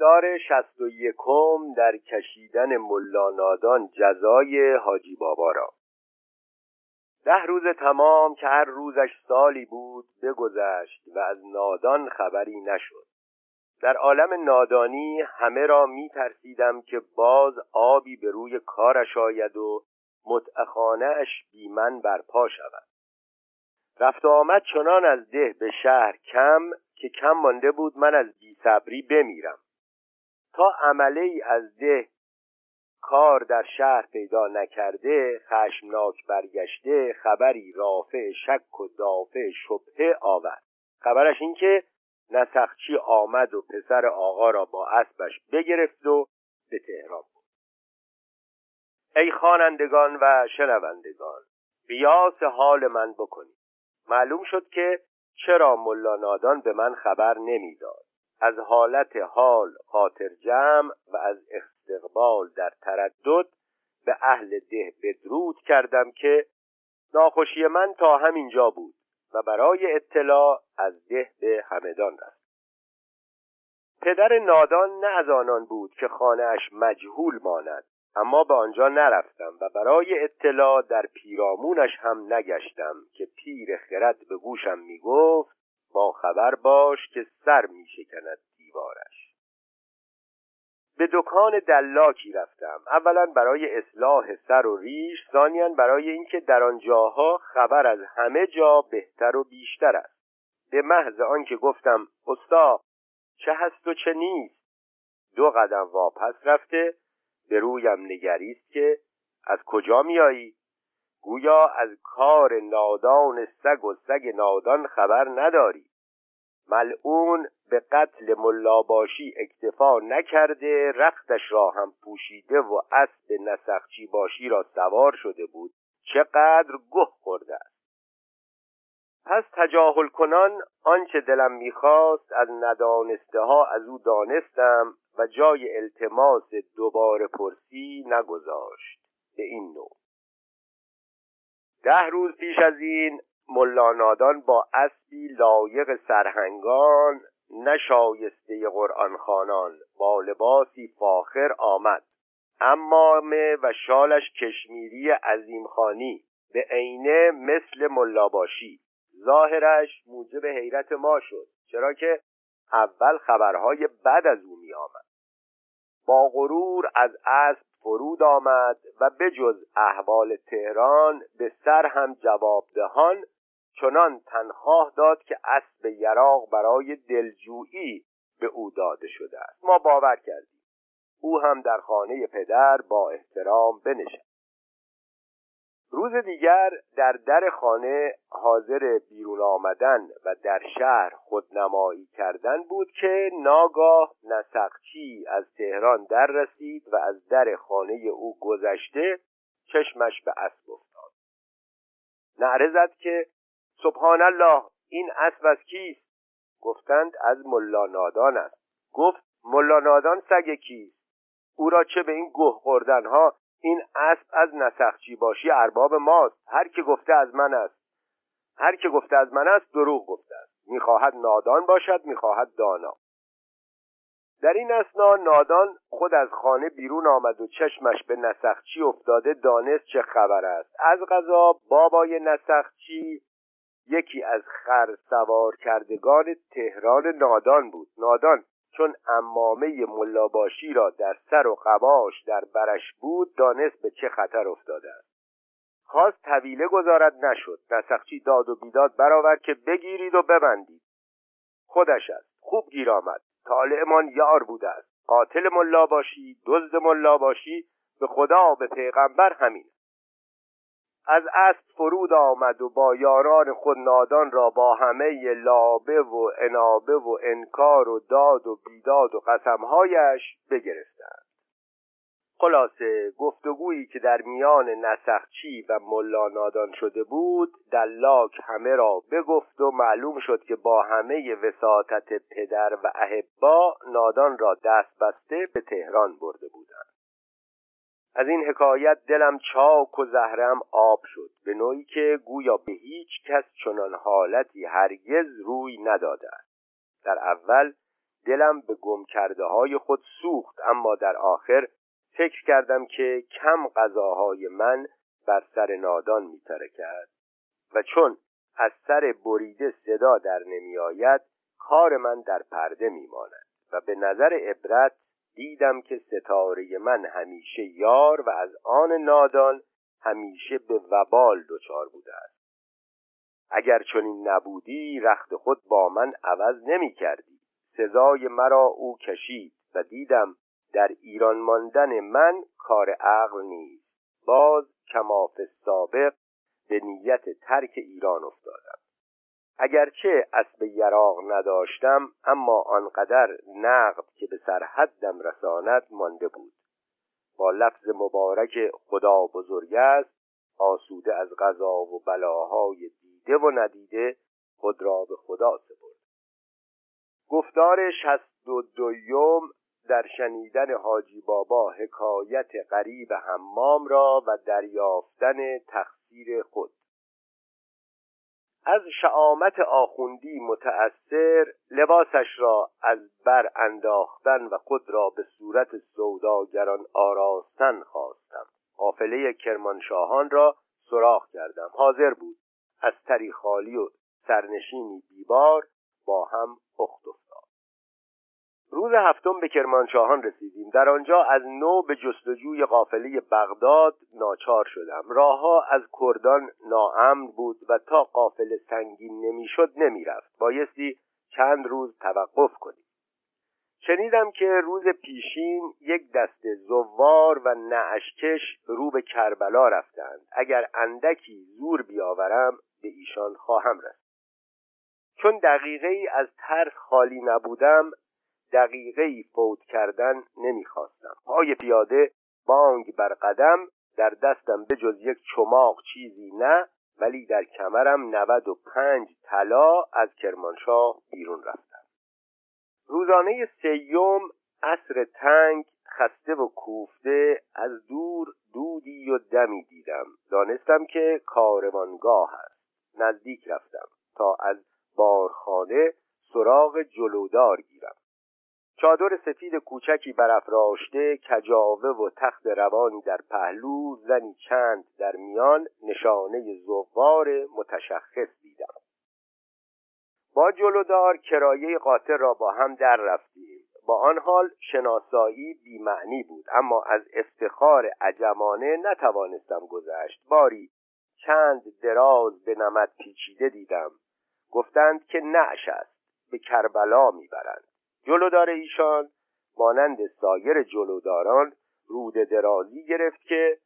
گرفتار شست و یکم در کشیدن ملانادان جزای حاجی بابا را. ده روز تمام که هر روزش سالی بود بگذشت و از نادان خبری نشد. در عالم نادانی همه را می ترسیدم که باز آبی به روی کارش آید و متعخانه اش بی من برپا شود. رفت آمد چنان از ده به شهر کم که کم مانده بود من از بیصبری بمیرم. تا عمله ای از ده کار در شهر پیدا نکرده خشمناک برگشته خبری رافع شک و دافع شبهه آورد. خبرش این که نسخچی آمد و پسر آقا را با اسبش بگرفت و به تهران بود ای خوانندگان و شنوندگان قیاس حال من بکنید. معلوم شد که چرا ملا نادان به من خبر نمی‌داد. از حالت حال خاطر جمع و از استقبال در تردد به اهل ده بدرود کردم که ناخوشی من تا همینجا بود و برای اطلاع از ده به همدان رفت. پدر نادان نه از آنان بود که خانهاش مجهول ماند اما به آنجا نرفتم و برای اطلاع در پیرامونش هم نگشتم که پیر خرد به گوشم می‌گفت با خبر باش که سر میشکند دیوارش. به دکان دلاکی رفتم. اولا برای اصلاح سر و ریش ثانیا برای اینکه در آن جاها خبر از همه جا بهتر و بیشتر است. به محض آنکه گفتم استا چه هست و چه نیست؟ دو قدم واپس رفته به رویم نگریست که از کجا میایی؟ گویا از کار نادان سگ و سگ نادان خبر نداری. ملعون به قتل ملاباشی اکتفا نکرده رختش را هم پوشیده و اسب نسخچی باشی را سوار شده بود. چقدر گه خورده است. پس تجاهل کنان آنچه دلم می‌خواست از ندانسته ها از او دانستم و جای التماس دوباره پرسی نگذاشت به این نوع. ده روز پیش از این ملانادان با اسبی لایق سرهنگان نشایسته قرآن خانان با لباسی فاخر آمد. امامه و شالش کشمیری عظیمخانی به عینه مثل ملاباشی ظاهرش موجب حیرت ما شد چرا که اول خبرهای بد از او می آمد با غرور از اسب فرود آمد و بجز احوال تهران به سر هم جوابدهان چنان تنخواه داد که اسب یراق برای دلجویی به او داده شده است. ما باور کردیم. او هم در خانه پدر با احترام بنشست. روز دیگر در در خانه حاضر بیرون آمدن و در شهر خودنمایی کردن بود که ناگاه نسخچی از تهران در رسید و از در خانه او گذشته چشمش به اسب افتاد. نعره زد که سبحان الله این اسب از کیست؟ گفتند از ملا نادان است. گفت ملا نادان سگ کیست؟ او را چه به این گه خوردن ها این اسب از نسخچی باشی ارباب ماست. هر که گفته از من است. هر که گفته از من است دروغ گفته است. می‌خواهد نادان باشد می‌خواهد دانا. در این اسنا نادان خود از خانه بیرون آمد و چشمش به نسخچی افتاده دانست چه خبر است. از غذا بابای نسخچی یکی از خر سوار کردگان تهران نادان بود. نادان چون امامه ملاباشی را در سر و قباش در برش بود دانست به چه خطر افتاده است. خواست طویله گذارد نشد. نسخچی داد و بیداد برآورد که بگیرید و ببندید. خودش است. خوب گیر آمد. طالعمان یار بوده است. قاتل ملاباشی دزد ملاباشی به خدا به پیغمبر همین از اسب فرود آمد و با یاران خود نادان را با همه لابه و انابه و انکار و داد و بیداد و قسمهایش بگرفتند. خلاصه گفتگویی که در میان نسخچی و ملا نادان شده بود دلاک همه را بگفت و معلوم شد که با همه وساطت پدر و احبا نادان را دست بسته به تهران برده بودند. از این حکایت دلم چاک و زهرم آب شد به نوعی که گویا به هیچ کس چنان حالتی هرگز روی نداده در اول دلم به گم کرده های خود سوخت اما در آخر فکر کردم که کم غذاهای من بر سر نادان میترکد و چون از سر بریده صدا در نمی آید کار من در پرده میماند و به نظر عبرت دیدم که ستاره من همیشه یار و از آن نادان همیشه به وبال دچار بوده است. اگر چنین نبودی رخت خود با من عوض نمی کردی. سزای مرا او کشید و دیدم در ایران ماندن من کار عقل نیست. باز کماف سابق به نیت ترک ایران افتادم. اگرچه اسب یراق نداشتم اما آنقدر نقد که به سرحدم رساند مانده بود. با لفظ مبارک خدا بزرگ است آسوده از غذا و بلاهای دیده و ندیده خود را به خدا سپرد. گفتار شست و دویم در شنیدن حاجی بابا حکایت غریب حمام را و دریافتن تقصیر خود. از شعامت آخوندی متأثر لباسش را از بر انداختن و خود را به صورت سوداگران آراستن خواستم. قافله کرمانشاهان را سراخ کردم. حاضر بود. از تری خالی و سرنشینی بیبار با هم اخت روز هفتم به کرمانشاهان رسیدیم. در آنجا از نو به جستجوی قافله بغداد ناچار شدم. راهها از کردان ناامن بود و تا قافله سنگین نمی‌شد نمی‌رفت. بایستی چند روز توقف کنیم. شنیدم که روز پیشین یک دست زوار و نعشکش رو به کربلا رفتند. اگر اندکی زور بیاورم به ایشان خواهم رسید. چون دقیقه ای از ترس خالی نبودم دقیقه ای فوت کردن نمی‌خواستم. پای پیاده بانگ بر قدم در دستم به جز یک چماق چیزی نه ولی در کمرم نود و پنج طلا از کرمانشاه بیرون رفتم. روزانه سیوم عصر تنگ خسته و کوفته از دور دودی و دمی دیدم. دانستم که کاروانگاه است. نزدیک رفتم تا از بارخانه سراغ جلودار گیرم. چادر سفید کوچکی برافراشته کجاوه و تخت روانی در پهلو زنی چند در میان نشانه زوار متشخص دیدم. با جلودار کرایه قاطر را با هم در رفتیم. با آن حال شناسایی بیمعنی بود اما از افتخار عجمانه نتوانستم گذشت. باری چند دراز به نمد پیچیده دیدم. گفتند که نعش است به کربلا می‌برند. جلودار ایشان. مانند سایر جلوداران رود درازی گرفت که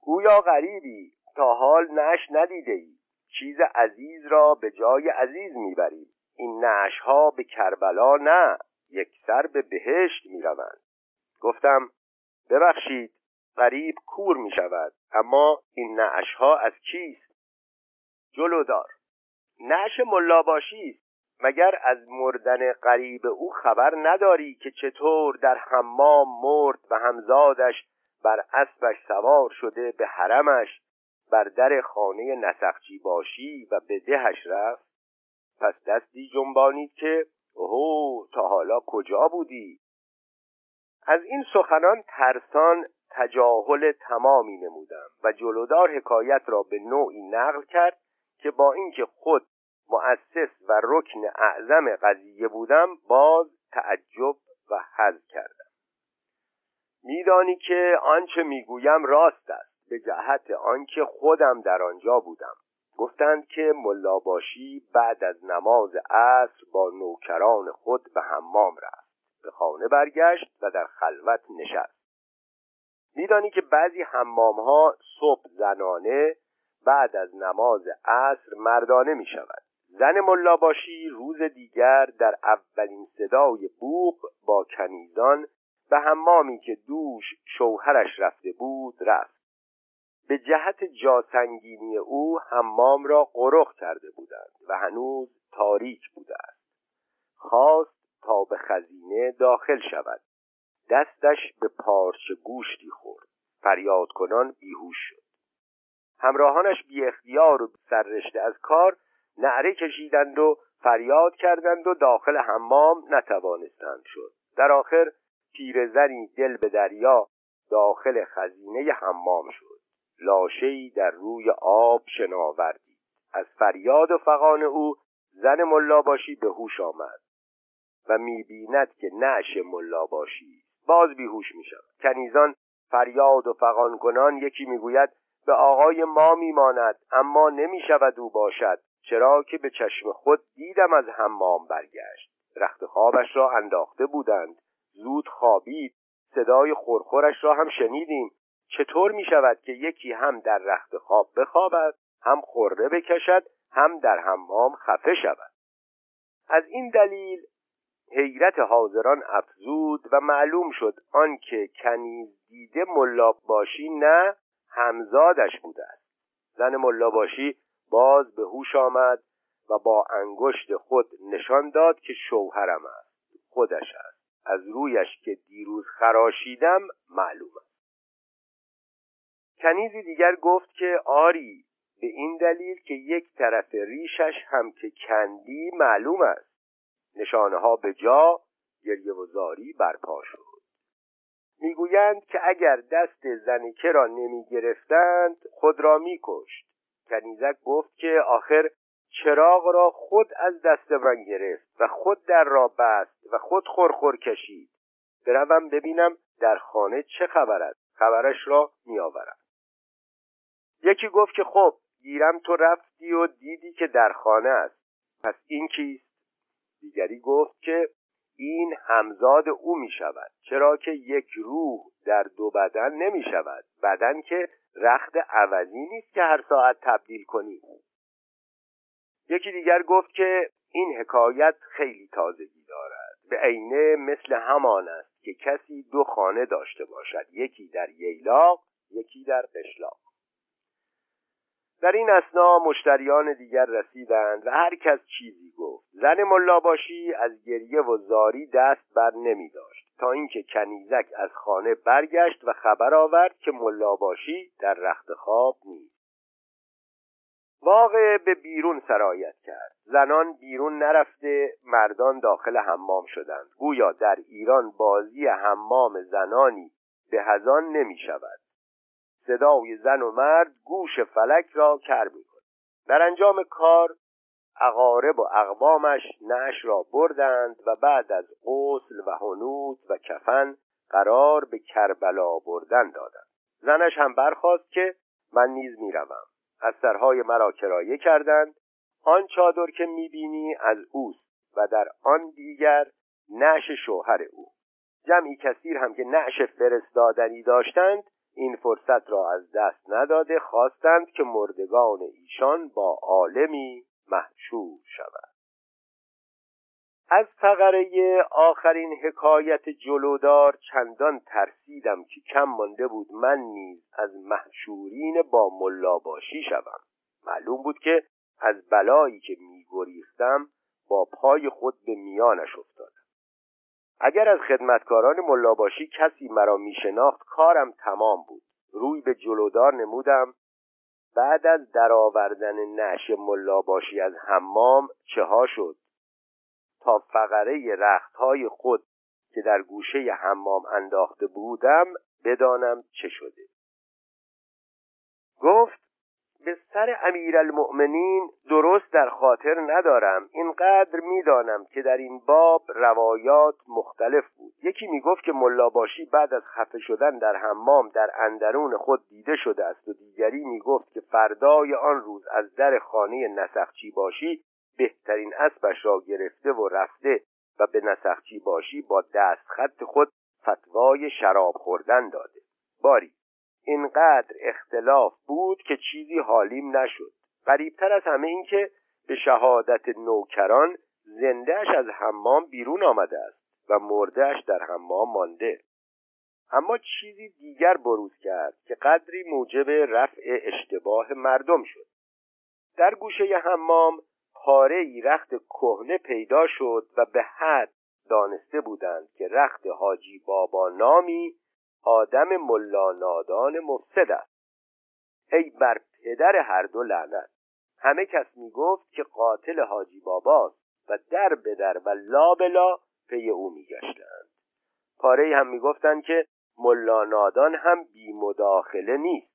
گویا غریبی تا حال نش ندیده ای چیز عزیز را به جای عزیز می‌بریم. این نعش ها به کربلا نه یک سر به بهشت می‌روند. گفتم ببخشید غریب کور می شود اما این نعش ها از کیست؟ جلودار نعش ملاباشی است. مگر از مردن قریب او خبر نداری که چطور در حمام مرد و همزادش بر اسبش سوار شده به حرمش بر در خانه نسخچی باشی و به دهش رفت؟ پس دستی جنبانید که اوه تا حالا کجا بودی؟ از این سخنان ترسان تجاهل تمامی نمودم و جلودار حکایت را به نوعی نقل کرد که با اینکه خود مؤسس و رکن اعظم قضیه بودم باز تعجب و حز کردم. میدانی که آنچه می‌گویم راست است به جهت آنکه خودم در آنجا بودم. گفتند که ملاباشی بعد از نماز عصر با نوکران خود به حمام رفت. به خانه برگشت و در خلوت نشست. میدانی که بعضی حمام ها صبح زنانه بعد از نماز عصر مردانه می شود زن ملاباشی روز دیگر در اولین صدای بوق با کنیزان به حمامی که دوش شوهرش رفته بود رفت. به جهت جاسنگینی او حمام را قرخ کرده بودند و هنوز تاریک بوده است. خواست تا به خزینه داخل شود. دستش به پارچه گوشتی خورد. فریاد کنان بیهوش شد. همراهانش بی اختیار و سررشته از کار نعره کشیدند و فریاد کردند و داخل حمام نتوانستند شد. در آخر پیرزنی دل به دریا داخل خزینه حمام شد. لاشهای در روی آب شناوردی از فریاد و فقان او زن ملاباشی به هوش آمد و می‌بیند که نعش ملاباشی باز بیهوش می شود کنیزان فریاد و فقان کنان یکی می‌گوید به آقای ما میماند اما نمی شود او باشد چرا که به چشم خود دیدم از حمام برگشت. رخت خوابش را انداخته بودند. زود خوابید. صدای خورخورش را هم شنیدیم. چطور می شود که یکی هم در رخت خواب بخوابد هم خورده بکشد هم در حمام خفه شود؟ از این دلیل حیرت حاضران افزود و معلوم شد آنکه کنیز دیده ملاب باشی نه همزادش بوده است. زن ملاباشی باز به هوش آمد و با انگشت خود نشان داد که شوهرم است. خودش است. از رویش که دیروز خراشیدم معلوم است. کنیزی دیگر گفت که آری به این دلیل که یک طرف ریشش هم که کندی معلوم است. نشانه ها به جا گریه و زاری برپا شد. می‌گویند که اگر دست زنکه را نمی گرفتند خود را میکشت. کنیزک گفت که آخر چراغ را خود از دست من گرفت و خود در را بست و خود خورخور کشید. بروم ببینم در خانه چه خبر است خبرش را میآورم. یکی گفت که خب گیرم تو رفتی و دیدی که در خانه است. پس این کیست؟ دیگری گفت که این همزاد او می شود چرا که یک روح در دو بدن نمی شود بدن که رخت عوضی نیست که هر ساعت تبدیل کنی. یکی دیگر گفت که این حکایت خیلی تازگی دارد. به عینه مثل همان است که کسی دو خانه داشته باشد یکی در ییلاق یکی در قشلاق. در این اسنا مشتریان دیگر رسیدند و هر کس چیزی گفت. زن ملاباشی از گریه و زاری دست بر نمی داشت تا اینکه کنیزک از خانه برگشت و خبر آورد که ملاباشی در رخت خواب نیست. واقع به بیرون سرایت کرد. زنان بیرون نرفته مردان داخل حمام شدند. گویا در ایران بازی حمام زنانی به هزان نمی شود. صدای زن و مرد گوش فلک را کر می‌کند. در انجام کار اقارب و اقوامش نش را بردند و بعد از غسل و حنوط و کفن قرار به کربلا بردن دادند. زنش هم برخواست که من نیز می‌روم. از سرهای مرا کرایه کردند. آن چادر که می‌بینی از اوست و در آن دیگر نش شوهر او. جمعی کثیر هم که نعش فرستادنی داشتند این فرصت را از دست نداده خواستند که مردگان ایشان با عالمی محشور شود از فقره آخرین حکایت جلودار چندان ترسیدم که کم مانده بود من نیز از محشورین با ملا باشی شوم. معلوم بود که از بلایی که میگریختم با پای خود به میانش افتادم اگر از خدمتکاران ملاباشی کسی مرا میشناخت کارم تمام بود. روی به جلودار نمودم. بعد از درآوردن نعش ملاباشی از حمام چه ها شد. تا فقره رختهای خود که در گوشه حمام انداخته بودم بدانم چه شده. گفت به سر امیرالمؤمنین درست در خاطر ندارم. اینقدر می‌دانم که در این باب روایات مختلف بود. یکی می‌گفت که ملاباشی بعد از خفه شدن در حمام در اندرون خود دیده شده است و دیگری می‌گفت که فردای آن روز از در خانه نسخچی باشی بهترین اسبش را گرفته و رفته و به نسخچی باشی با دست خط خود فتوای شراب خوردن داده. باری. اینقدر اختلاف بود که چیزی حالیم نشد. قریبتر از همه این که به شهادت نوکران زندهش از حمام بیرون آمده است و مردهش در حمام مانده. اما چیزی دیگر بروز کرد که قدری موجب رفع اشتباه مردم شد. در گوشه حمام پاره ای رخت کهنه پیدا شد و به حد دانسته بودند که رخت حاجی بابا نامی آدم ملا نادان مفسد است. ای بر پدر هر دو لعنت. همه کس می‌گفت که قاتل حاجی باباست و در به در و لا به لا پی او میگشتند. پاره هم می‌گفتند که ملا نادان هم بی مداخله نیست.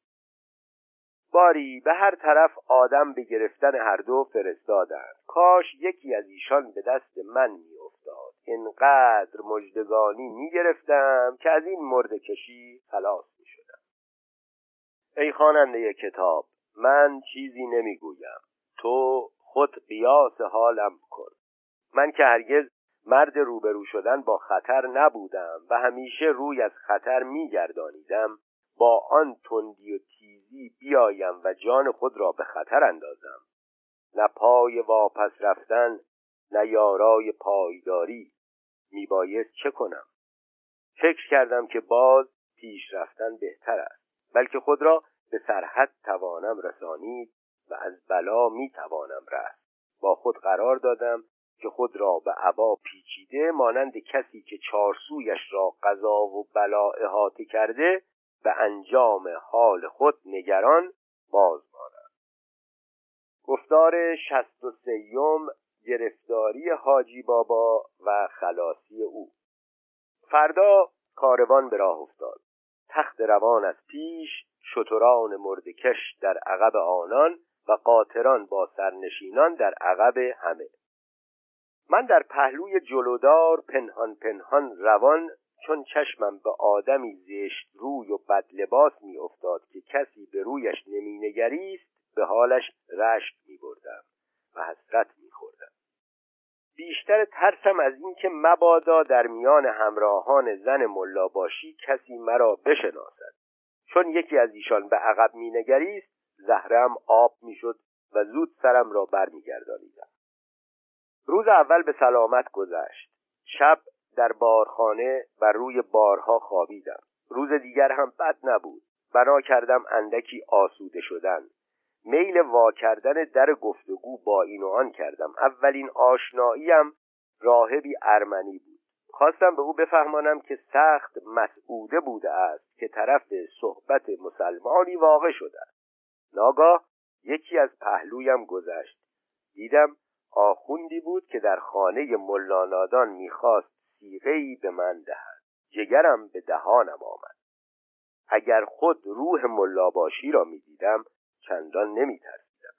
باری به هر طرف آدم به گرفتن هر دو فرستادند. کاش یکی از ایشان به دست من میافتاد. اینقدر مجدگانی می‌گرفتم که از این مرد کشی خلاص می‌شدم. ای خواننده کتاب من چیزی نمی‌گویم. تو خود قیاس حالم کن. من که هرگز مرد روبرو شدن با خطر نبودم و همیشه روی از خطر میگردانیدم با آن تندی و تیزی بیایم و جان خود را به خطر اندازم. نه پای واپس رفتن نه یارای پایداری. میبایست چه کنم؟ فکر کردم که باز پیش رفتن بهتر است بلکه خود را به سرحد توانم رسانید و از بلا می‌توانم رفت با خود قرار دادم که خود را به عبا پیچیده مانند کسی که چارسویش را قضا و بلا احاطه کرده به انجام حال خود نگران باز مانم گفتار شست و سیوم گرفتاری حاجی بابا و خلاصی او فردا کاروان به راه افتاد تخت روان از پیش شتران مردکش در عقب آنان و قاطران با سرنشینان در عقب همه من در پهلوی جلودار پنهان پنهان روان چون چشمم به آدمی زشت روی و بد لباس می افتاد که کسی به رویش نمی نگریست به حالش رشک می بردم و حسرت می. بیشتر ترسم از اینکه مبادا در میان همراهان زن ملا باشی کسی مرا بشناسد. چون یکی از ایشان به عقب می نگریست زهرم آب می شد و زود سرم را برمیگردانیدم. روز اول به سلامت گذشت. شب در بارخانه بر روی بارها خوابیدم. روز دیگر هم بد نبود. بنا کردم اندکی آسوده شدن. میل وا کردن در گفتگو با این و آن کردم. اولین آشناییم راهبی ارمنی بود. خواستم به او بفهمانم که سخت مسعوده بوده است که طرف صحبت مسلمانی واقع شده است. ناگاه یکی از پهلویم گذشت. دیدم آخوندی بود که در خانه ملانادان می‌خواست سیغهای به من دهد. جگرم به دهانم آمد. اگر خود روح ملاباشی را می‌دیدم چندان نمیترسیدم.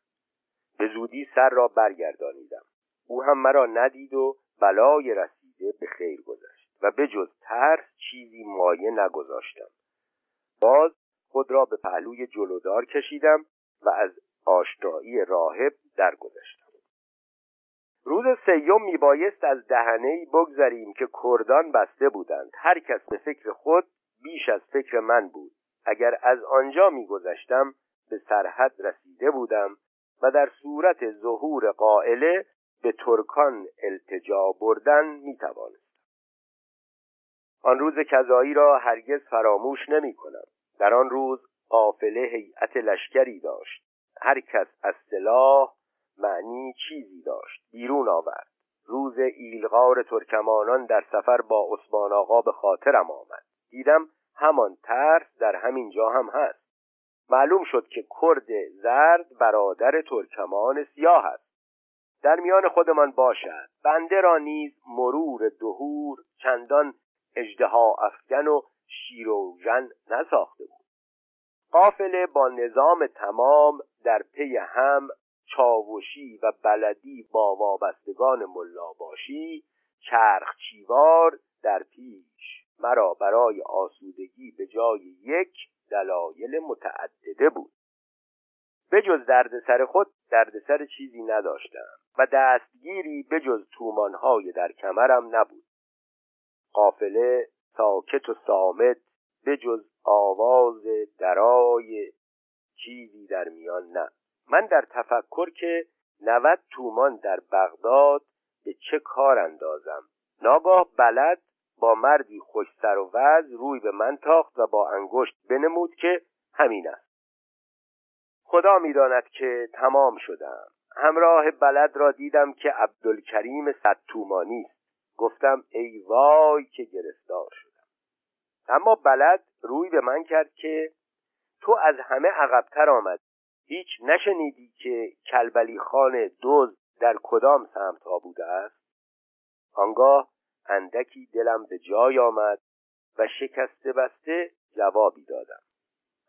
به زودی سر را برگردانیدم. او هم مرا ندید و بلای رسیده به خیر گذشت و به جز ترس چیزی مایه نگذاشتم. باز خود را به پهلوی جلودار کشیدم و از آشنایی راهب درگذشتم. روز سیوم میبایست از دهنه ای بگذریم که کردان بسته بودند. هر کس به فکر خود بیش از فکر من بود. اگر از آنجا میگذشتم به سرحد رسیده بودم و در صورت ظهور قائله به ترکان التجا بردن می‌توانستم. آن روز کذایی را هرگز فراموش نمی کنم در آن روز قافله هیئت لشکری داشت. هر کس از سلاح معنی چیزی داشت. بیرون آورد. روز ایلغار ترکمانان در سفر با عثمان آقا به خاطرم آمد. دیدم همان ترس در همین جا هم هست. معلوم شد که کرد زرد برادر ترکمان سیاه است. در میان خودمان باشد. بنده را نیز مرور دهور چندان اجدها افکن و شیروژن نساخته بود. قافله با نظام تمام در پی هم چاوشی و بلدی با وابستگان ملا باشی چرخ چیوار در پیش. مرا برای آسودگی به جای یک دلایل متعدده بود. به جز دردسر خود دردسر چیزی نداشتم و دستگیری به جز تومانهای در کمرم نبود. قافله ساکت و سامت به جز آواز درای چیزی در میان نه. من در تفکر که نود تومان در بغداد به چه کار اندازم. ناگاه بلد با مردی خوش سر و وز روی به من تاخت و با انگشت بنمود که همین است. خدا می‌داند که تمام شدم. همراه بلد را دیدم که عبدالکریم صد تومانی است. گفتم ای وای که گرفتار شدم. اما بلد روی به من کرد که تو از همه عقبتر آمد. هیچ نشنیدی که کلبلی خان دوز در کدام سمت بوده است؟ آنگاه اندکی دلم به جای آمد و شکسته بسته جوابی دادم.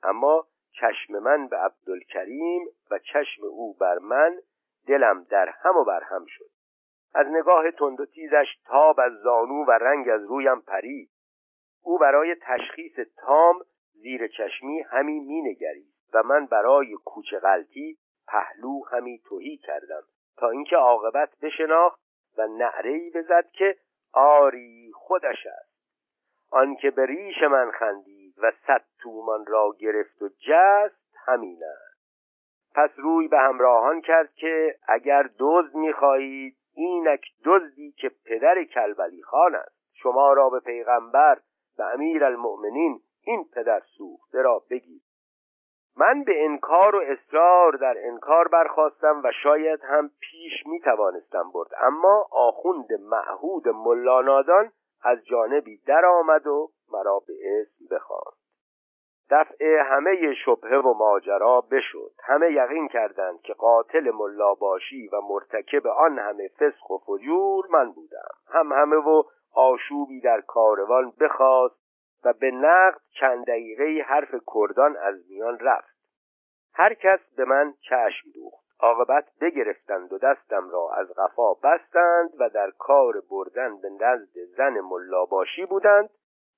اما چشم من به عبدالکریم و چشم او بر من دلم در هم و بر هم شد. از نگاه تند و تیزش تاب از زانو و رنگ از رویم پرید. او برای تشخیص تام زیر چشمی همی مینگرید و من برای کوچه غلطی پهلو همی توهی کردم تا اینکه عاقبت بشناخت و نعرهای بزد که آری خودش است. آنکه به ریش من خندید و صد تومان را گرفت و جست همین است. پس روی به همراهان کرد که اگر دزد می‌خواهید اینک دزدی که پدر کلبلی خان است. شما را به پیغمبر و امیر المؤمنین این پدر سوخته را بگید من به انکار و اصرار در انکار برخواستم و شاید هم پیش می توانستم برد. اما آخوند معهود ملانادان از جانبی در آمد و مرا به اسم بخواند دفع همه شبهه و ماجرا بشد. همه یقین کردند که قاتل ملاباشی و مرتکب آن همه فسق و فجور من بودم. هم همه و آشوبی در کاروان بخواست و به نقد چند دقیقه حرف کردان از میان رفت. هر کس به من چشم دوخت. عاقبت بگرفتند و دستم را از قفا بستند و در کار بردن به نزد زن ملاباشی بودند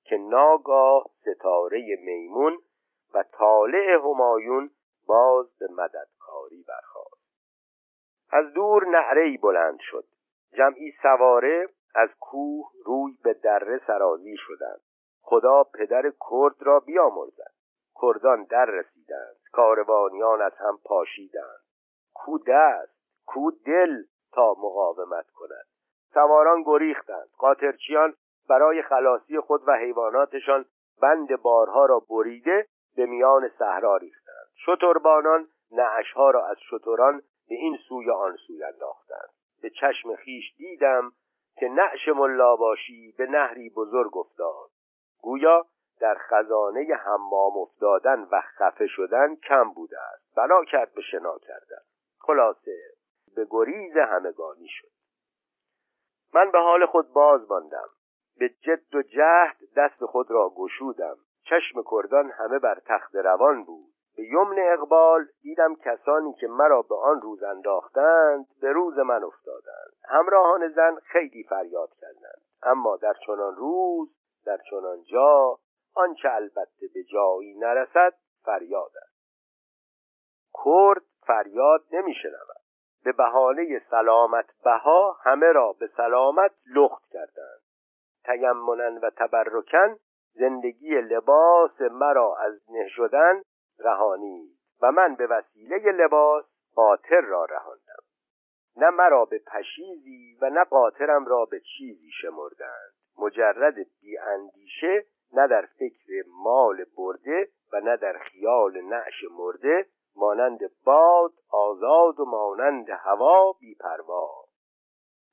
که ناگاه ستاره میمون و طالع همایون باز به مددکاری برخواست از دور نعره بلند شد. جمعی سواره از کوه روی به دره سرازی شدند. خدا پدر کرد را بیامرزد. کردان در رسیدند. کاروانیان از هم پاشیدند. کو دست کو دل تا مقاومت کند. سواران گریختند. قاطرچیان برای خلاصی خود و حیواناتشان بند بارها را بریده به میان صحرا ریختند. شتربانان نعشها را از شتران به این سوی آن سوی انداختند. به چشم خیش دیدم که نعش ملاباشی به نهری بزرگ افتاد. گویا در خزانه حمام افتادن و خفه شدن کم بوده است. بنا کرد به شنا کردن. خلاصه به گریز همگانی شد. من به حال خود باز ماندم. به جد و جهد دست خود را گشودم. چشم کردان همه بر تخت روان بود. به یمن اقبال دیدم کسانی که مرا به آن روز انداختند به روز من افتادند. همراهان زن خیلی فریاد کردند. اما در چنان روز در چنان جا آنچه البته به جایی نرسد فریاد است. کرد فریاد نمیشنود. به بهانه سلامت بها همه را به سلامت لخت کردند. تیمنن و تبرکن زندگی لباس مرا از نه شدن رهانید و من به وسیله لباس قاطر را رهاندم. نه مرا به پشیزی و نه قاطرم را به چیزی شمردند. مجرد اندیشه نه در فکر مال برده و نه در خیال نعش مرده مانند باد آزاد و مانند هوا بیپروا.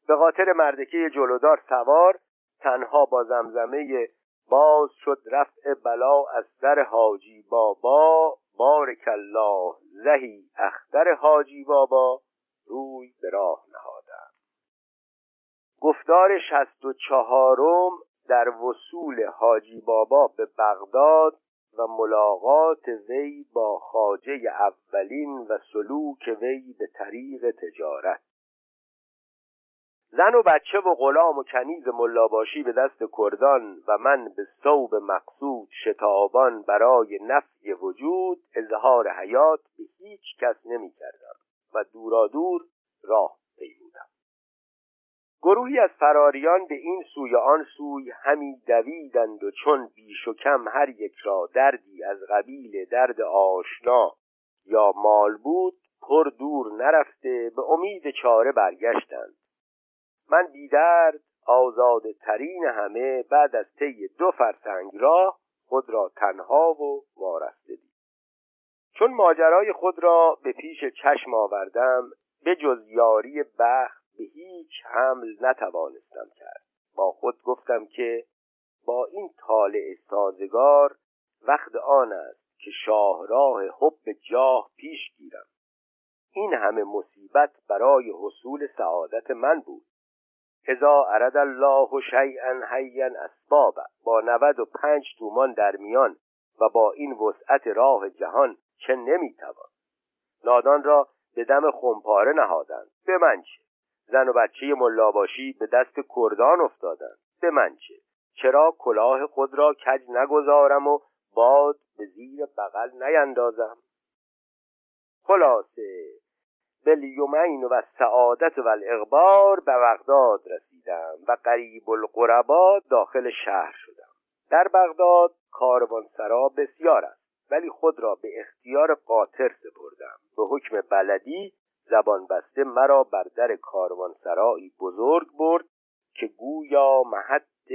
به خاطر مردکه جلودار سوار تنها با زمزمه باز شد رفع بلا از سر حاجی بابا بارک الله زهی اختر حاجی بابا روی به راه نهادم گفتار شست و چهارم در وصول حاجی بابا به بغداد و ملاقات وی با خاجه اولین و سلوک وی به طریق تجارت. زن و بچه و غلام و کنیز ملاباشی به دست کردان و من به صوب مقصود شتابان برای نفی وجود اظهار حیات به هیچ کس نمی کردم و دورا دور راه پیمودم. گروهی از فراریان به این سوی آن سوی همی دویدند و چون بیش و کم هر یک را دردی از قبیل درد آشنا یا مال بود پر دور نرفته به امید چاره برگشتند. من بیدرد آزاده ترین همه بعد از طی دو فرسنگ راه خود را تنها و وارسته دید. چون ماجرای خود را به پیش چشم آوردم به جز یاری بخت به هیچ حمل نتوانستم کرد. با خود گفتم که با این طالع سازگار وقت آن است که شاهراه حب جاه پیش گیرم. این همه مصیبت برای حصول سعادت من بود. اذا ارد الله شیئا حیا اسباب با نود و پنج تومان در میان و با این وسعت راه جهان چه نمی‌توان؟ نادان را به دم خمپاره نهادند. به من چه؟ زن و بچه ملاباشی به دست کردان افتادند. به من چه؟ چرا کلاه خود را کج نگذارم و باد به زیر بغل نیندازم؟ خلاصه بلیومین و سعادت و الاغبار به بغداد رسیدم و قریب القربا داخل شهر شدم. در بغداد کاروانسرا بسیار است ولی خود را به اختیار قاطر سپردم. به حکم بلدی زبان بسته مرا بر در کاروانسرایی بزرگ برد که گویا محط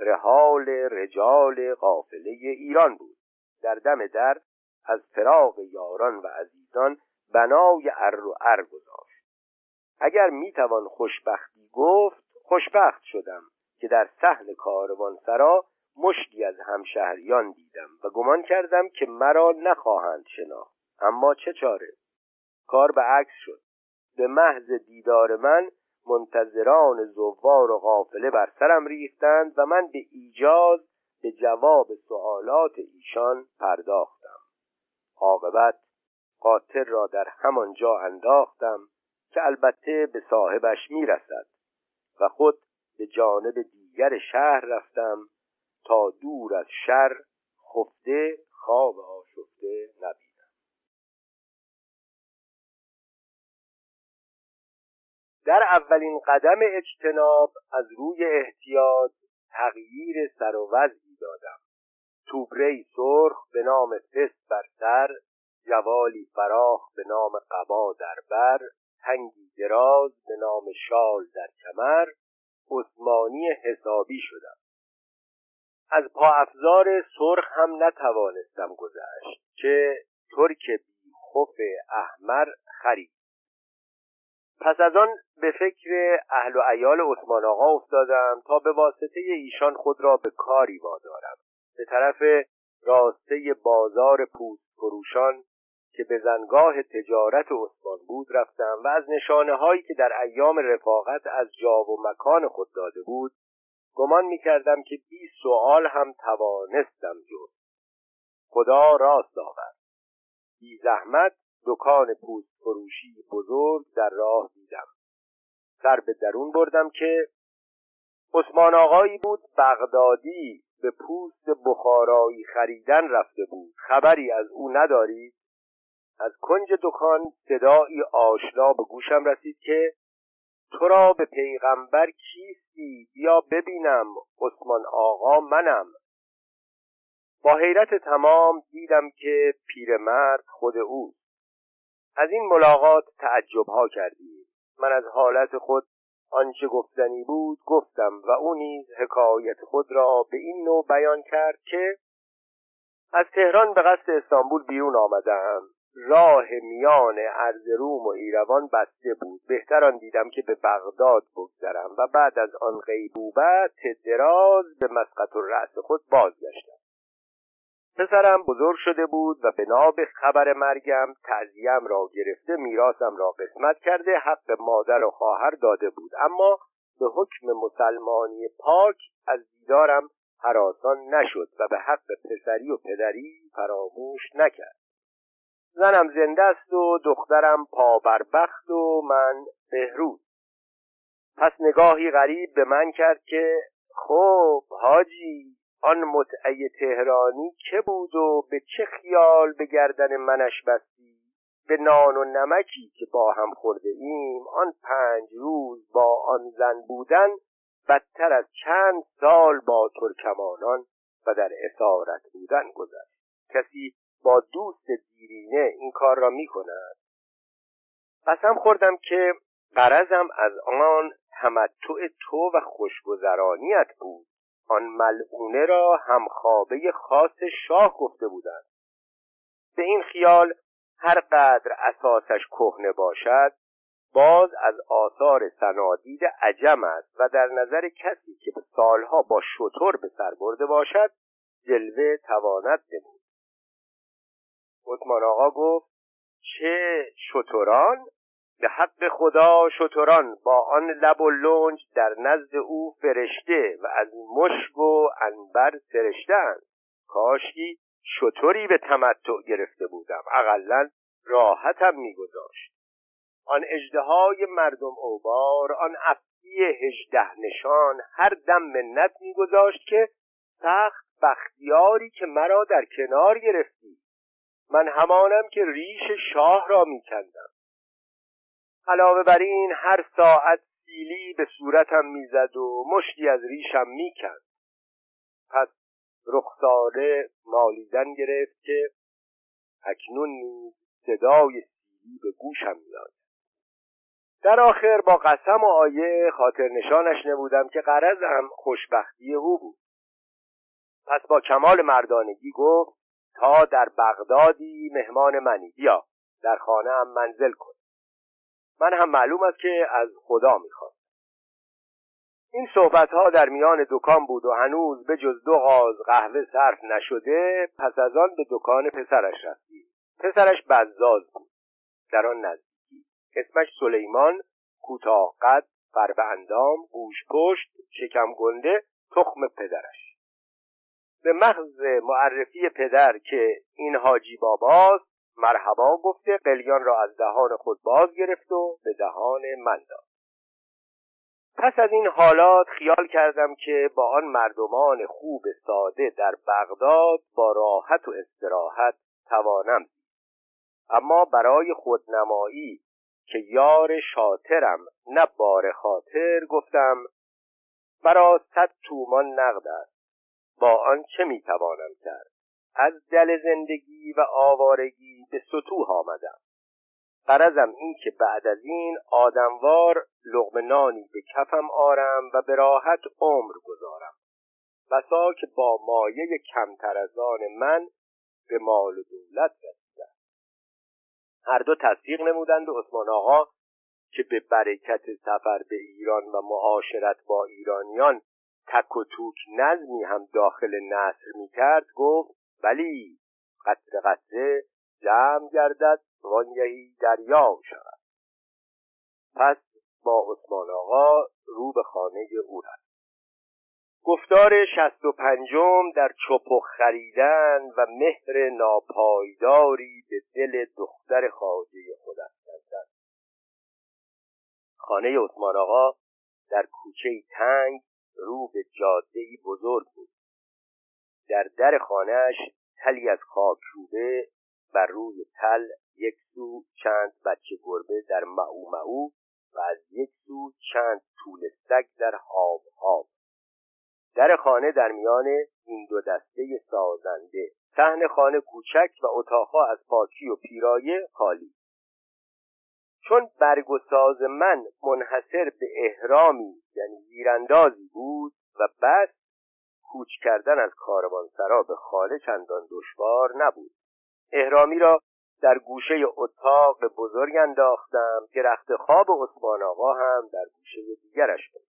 رحال رجال قافله ایران بود. در دم در از فراغ یاران و عزیزان بنای ار و ار گذاشت. اگر می‌توان خوشبختی گفت خوشبخت شدم که در صحن کاروانسرا مشتی از همشهریان دیدم و گمان کردم که مرا نخواهند شناخت. اما چه چاره؟ کار به عکس شد. به محض دیدار من منتظران زوار و قافله بر سرم ریختند و من به ایجاز به جواب سوالات ایشان پرداختم. عاقبت قاطر را در همان جا انداختم که البته به صاحبش می‌رسد و خود به جانب دیگر شهر رفتم تا دور از شر خفته خواب آشفته نبینم. در اولین قدم اجتناب از روی احتیاط تغییر سر و وضعی دادم. توبری سرخ به نام فست بر سر جوالی فراخ به نام قبا در بر تنگی دراز به نام شال در کمر عثمانی حسابی شدم. از پا افزار سرخ هم نتوانستم گذشت که ترک بیخوف احمر خرید. پس از آن به فکر اهل و ایال عثمان آقا افتادم تا به واسطه ایشان خود را به کاری وادارم. به طرف راسته بازار پوست فروشان که به زنگاه تجارت عثمان بود رفتم و از نشانه هایی که در ایام رفاقت از جا و مکان خود داده بود گمان می کردم که بی سوال هم توانستم جز خدا راست آورد. بی زحمت دکان پوست فروشی بزرگ در راه دیدم. سر به درون بردم که عثمان آقایی بود بغدادی به پوست بخارایی خریدن رفته بود. خبری از او ندارید از کنج دکان صدایی آشنا به گوشم رسید که تو را به پیغمبر کیستی؟ بیا ببینم عثمان آقا منم. با حیرت تمام دیدم که پیرمرد خود اوست. از این ملاقات تعجب ها کردیم من از حالت خود آنچه گفتنی بود گفتم و او نیز حکایت خود را به این نوع بیان کرد که از تهران به قصد استانبول بیرون آمدم. راه میان ارز روم و ایروان بسته بود. بهتر آن دیدم که به بغداد بگذرم و بعد از آن غیبوبت دراز به مسقط و رأس خود بازگشتم. پسرم بزرگ شده بود و به ناب خبر مرگم تعذیم را گرفته میراثم را قسمت کرده حق مادر و خواهر داده بود. اما به حکم مسلمانی پاک از دیدارم حراسان نشد و به حق پسری و پدری فراموش نکرد. زنم زنده است و دخترم پابربخت و من بهروز. پس نگاهی غریب به من کرد که خب حاجی آن متعه تهرانی که بود و به چه خیال به گردن منش بستی؟ به نان و نمکی که با هم خورده ایم آن پنج روز با آن زن بودن بدتر از چند سال با ترکمانان و در اسارت بودن گذشت. کسی با دوست دیرینه این کار را می کند؟ قسم خوردم که قرضم از آن تمتع تو و خوشگذرانیت بود. آن ملعونه را همخوابه خاص شاه گفته بودند. به این خیال هر قدر اساسش کهنه باشد باز از آثار سنادید عجم است و در نظر کسی که به سالها با شطور به سر برده باشد جلوه تواند نمود. عثمان آقا گفت چه شتران به حق خدا شتران با آن لب و لنج در نزد او فرشته و از مشک و انبر سرشتند کاشکی شطوری به تمتع گرفته بودم. اقلا راحتم میگذاشت. آن اجدهای مردم اوبار آن افتی هجده نشان هر دم منت میگذاشت که سخت بختیاری که مرا در کنار گرفتی. من همانم که ریش شاه را میکندم. علاوه بر این هر ساعت سیلی به صورتم می‌زد و مشتی از ریشم می‌کند پس رخساره مالیدن گرفت که اکنون نیز صدای سیلی به گوشم میآید. در آخر با قسم و آیه خاطر نشانش نبودم که قرضم خوشبختی او بود. پس با کمال مردانگی گفت تا در بغدادی مهمان منی بیا در خانه هم منزل کن. من هم معلوم است که از خدا می‌خواد این صحبت ها در میان دکان بود و هنوز به جز دو غاز قهوه صرف نشده پس از آن به دکان پسرش رفتیم پسرش بزاز بود در آن نزدیکی. اسمش سلیمان کوتاه قد فرب اندام گوش پشت شکم گنده تخم پدرش. به محض معرفی پدر که این حاجی باباست مرحبا گفته قلیان را از دهان خود باز گرفت و به دهان من داد. پس از این حالات خیال کردم که با آن مردمان خوب ساده در بغداد با راحت و استراحت توانم اما برای خودنمایی که یار شاطرم نه بار خاطر گفتم مرا صد تومان نقد است. با آن چه می‌توانم کرد؟ از دل زندگی و آوارگی به سطوح آمدم. قرضم این که بعد از این آدموار لغم نانی به کفم آرم و به راحت عمر گذارم. بسا که با مایه کمتر از آن من به مال و دولت رسیدم. هر دو تصدیق نمودند و عثمان آقا که به برکت سفر به ایران و معاشرت با ایرانیان تک و توک نظمی هم داخل نصر می کرد گفت ولی قطر قطره جمع گردد وانگهی دریا شود. پس با عثمان آقا رو به خانه او رفت. گفتار شست و پنجم در چپخ خریدن و مهر ناپایداری به دل دختر خواجه خود افکندن. خانه عثمان آقا در کوچه تنگ رو به جاده بزرگ بود. در در خانهش تلی از خاک روبه بر روی تل یک سو چند بچه گربه در معو معو و از یک سو چند طول سگ در هاب هاب در خانه در میان این دو دسته سازنده. صحن خانه کوچک و اتاقها از پاکی و پیرایه خالی. چون برگ و ساز من منحصر به احرامی یعنی زیراندازی بود و بس کوچ کردن از کاروانسرا به خانه چندان دشوار نبود. احرامی را در گوشه اتاق بزرگ انداختم که رخت خواب عثمان آقا هم در گوشه دیگرش بود.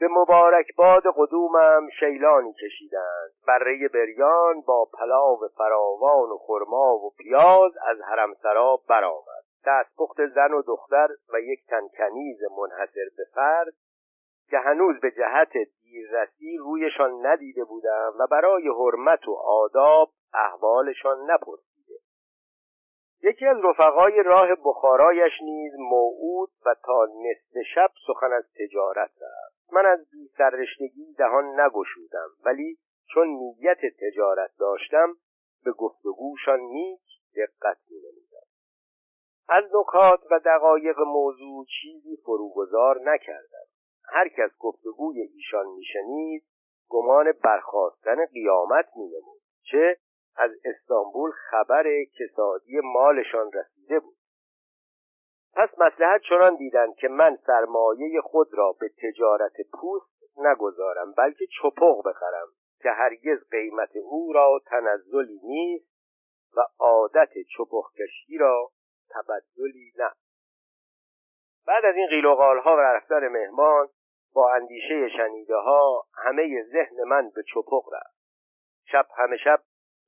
به مبارکباد قدومم شیلانی کشیدند. بره بریان با پلاو فراوان و خرما و پیاز از حرمسرا برآمد. دستپخت زن و دختر و یک تن کنیز منحصر به فرد که هنوز به جهت دیررسی رویشان ندیده بودم و برای حرمت و آداب احوالشان نپرسیده. یکی از رفقای راه بخارایش نیز موعود و تا نصف شب سخن از تجارت رفت. من از بی سررشتگی دهان نگشودم ولی چون نیت تجارت داشتم به گفتگوشان نیک دقت نمودم از نکات و دقایق موضوع چیزی فروگذار نکردم. هر کس گفتگوی ایشان میشنید گمان برخواستن قیامت مینمود چه از استانبول خبر کسادی مالشان رسیده بود. پس مسلحت چنان دیدند که من سرمایه خود را به تجارت پوست نگذارم بلکه چپق بخرم که هرگز قیمت او را تنزلی نیست و عادت چپق کشی را تبدلی نه. بعد از این قیل و ها و رفتن مهمان با اندیشه شنیده ها همه ذهن من به چپق رفت. شب همه شب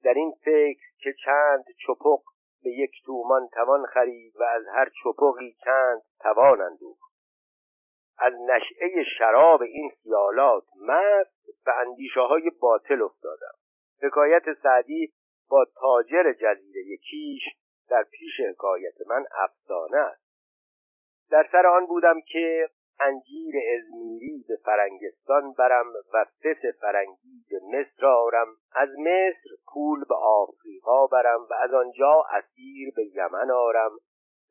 در این فکر که چند چپق به یک تومان توان خرید و از هر چپقی چند توان اندوخت. از نشعه شراب این خیالات مست به اندیشه های باطل افتادم. حکایت سعدی با تاجر جزیره کیش در پیش حکایت من افسانه است. در سر آن بودم که انجیر ازمیری به فرنگستان برم و فس فرنگی به مصر آرم. از مصر پول به آفریقا برم و از آنجا اسیر به یمن آرم.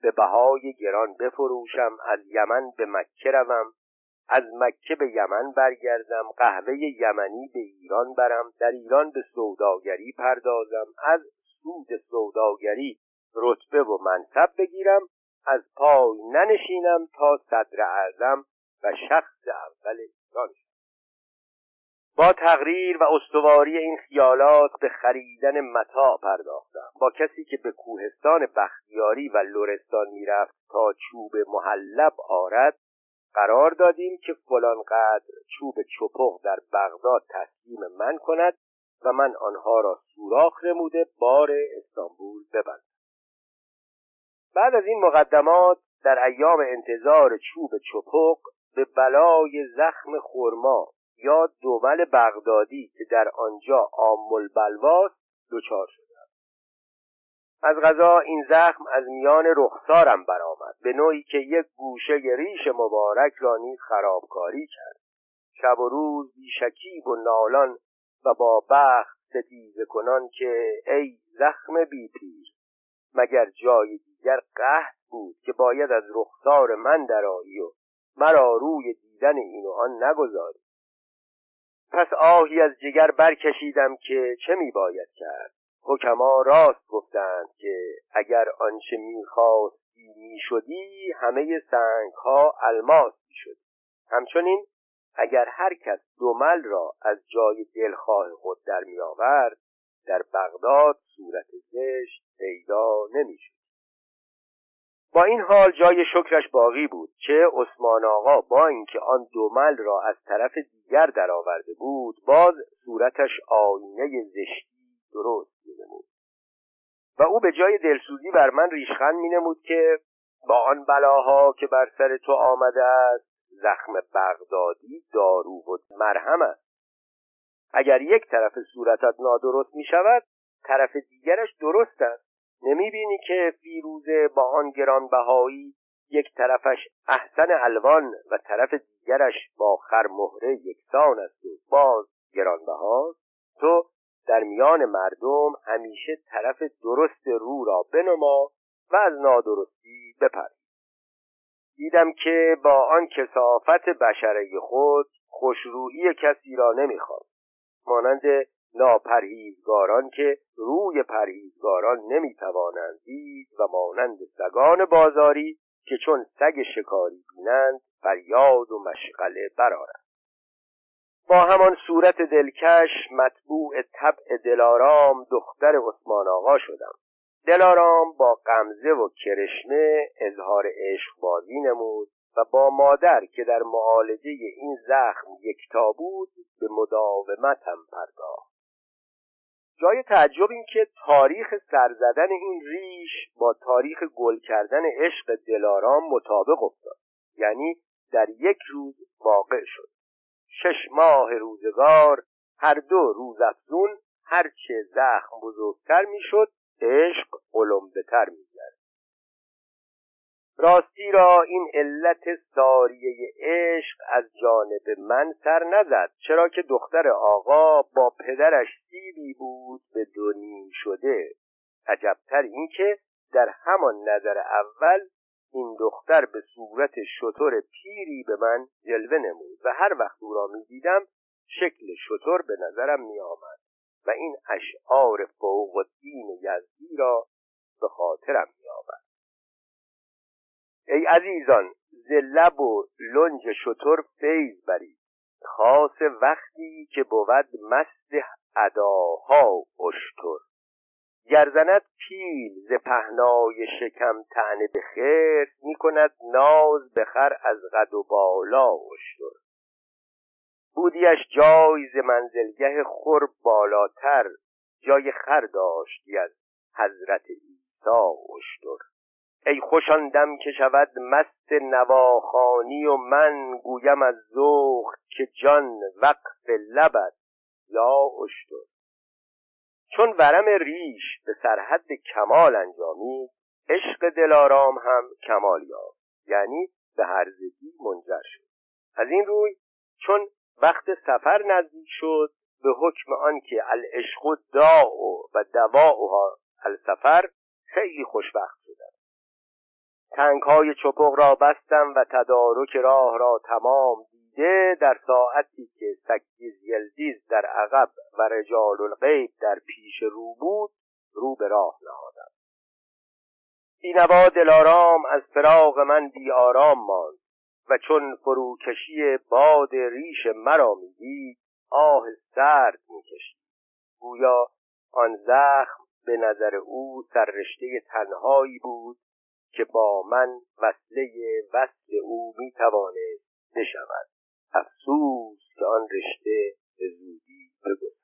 به بهای گران بفروشم از یمن به مکه روم. از مکه به یمن برگردم قهوه یمنی به ایران برم. در ایران به سوداگری پردازم. از سود سوداگری رتبه و منصب بگیرم. از پای ننشینم تا صدر اعظم و شخص اول ایران با تقریر و استواری این خیالات به خریدن متا پرداختم. با کسی که به کوهستان بختیاری و لرستان می‌رفت تا چوب محلب آرد قرار دادیم که فلان قدر چوب چپق در بغداد تسلیم من کند و من آنها را سوراخ نموده بار استانبول ببندم. بعد از این مقدمات در ایام انتظار چوب چپق به بلای زخم خرما یا دومل بغدادی که در آنجا آمل بلواست دچار شدم. از غذا این زخم از میان رخسارم برآمد به نوعی که یک گوشه ریش مبارک را نیز خرابکاری کرد. شب و روز بیشکیب و نالان و با بخت ستیزه کنان که ای زخم بی پیر مگر جای دیگر قهد بود که باید از رخسار من درایی و مرا روی دیدن این و آن نگذاری. پس آهی از جگر برکشیدم که چه می باید کرد؟ حکما راست گفتند که اگر آنچه می‌خواستی می‌شدی همه سنگ ها الماس می‌شدی همچنین اگر هر کس دومل را از جای دلخواه خود در میآورد در بغداد صورت زشت پیدا نمی‌شد با این حال جای شکرش باقی بود چه عثمان آقا با اینکه آن دومل را از طرف دیگر درآورده بود باز صورتش آینه زشتی درست مینمود. و او به جای دلسوزی بر من ریشخند مینمود که با آن بلاها که بر سر تو آمده است زخم بغدادی دارو و مرهم است. اگر یک طرف صورتت نادرست می شود طرف دیگرش درست است. نمی بینی که فیروزه با آن گرانبهایی یک طرفش احسن الوان و طرف دیگرش با خرمهره یکسان است و باز گرانبهاست؟ تو در میان مردم همیشه طرف درست رو را بنما و از نادرستی بپر. دیدم که با آن کسافت بشره خود خوشرویی کسی را نمی‌خواد مانند ناپرهیزگاران که روی پرهیزگاران نمی‌توانند دید و مانند سگان بازاری که چون سگ شکاری بینند فریاد و مشغله برارند با همان صورت دلکش مطبوع طبع دلارام دختر عثمان آقا شدم. دلارام با قمزه و کرشمه اظهار عشق بازی نمود و با مادر که در معالجه این زخم یکتا بود به مداومتم پرداخت. جای تعجب این که تاریخ سرزدن این ریش با تاریخ گل کردن عشق دلارام مطابق افتاد. یعنی در یک روز واقع شد. شش ماه روزگار هر دو روز افزون هرچه زخم بزرگتر می‌شد عشق قلمبهتر میگرد راستی را این علت ساریه عشق از جانب من سر نزد چرا که دختر آقا با پدرش سیبی بود به دو نیم شده. عجبتر اینکه در همان نظر اول این دختر به صورت شطور پیری به من جلوه نمود و هر وقت او را می دیدم شکل شطور به نظرم می آمد و این اشعار فوق دین یزدی را به خاطرم می آمد ای عزیزان ز لب و لنج شطور فیض برید. خاص وقتی که بود مست اداها اشتر. گرزند پیل ز پهنای شکم تنه به خیر می کند ناز بخر از قد و بالا اشتر. بودیش جای ز منزلگه خور بالاتر جای خر داشتی از حضرت عیسی اشتر. ای خوشاندم که شود مست نواخانی و من گویم از ذوق که جان وقف لبد یا اشتر. چون ورم ریش به سرحد کمال انجامید عشق دلارام هم کمال یافت. یعنی به هرزگی منجر شد. از این روی چون وقت سفر نزدیک شد به حکم آنکه العشق داع و دواؤها السفر خیلی خوشبخت شدم. تنگ های چپق را بستم و تدارک راه را تمام دیده در ساعتی که سکیز یلدیز در عقب و رجال الغیب در پیش رو بود رو به راه نهادم. بینوا دلارام از فراغ من بی آرام ماند و چون فروکشی باد ریش مرا می‌دید آه سرد می‌کشید. گویا آن زخم به نظر او سررشته تنهایی بود که با من وصله وصل او می‌توانست بشود. افسوس که آن رشته به زودی بگذرد.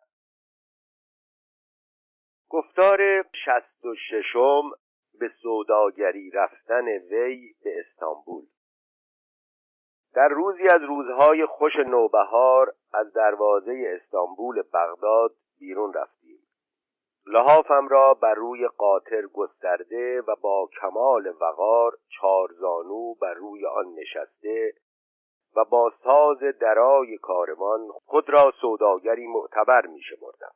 گفتار شست و ششم به سوداگری رفتن وی به استانبول. در روزی از روزهای خوش نوبهار از دروازه استانبول بغداد بیرون رفتیم لحافم را بر روی قاطر گسترده و با کمال وقار چارزانو بر روی آن نشسته و با ساز درای کاروان خود را سوداگری معتبر می شمردم.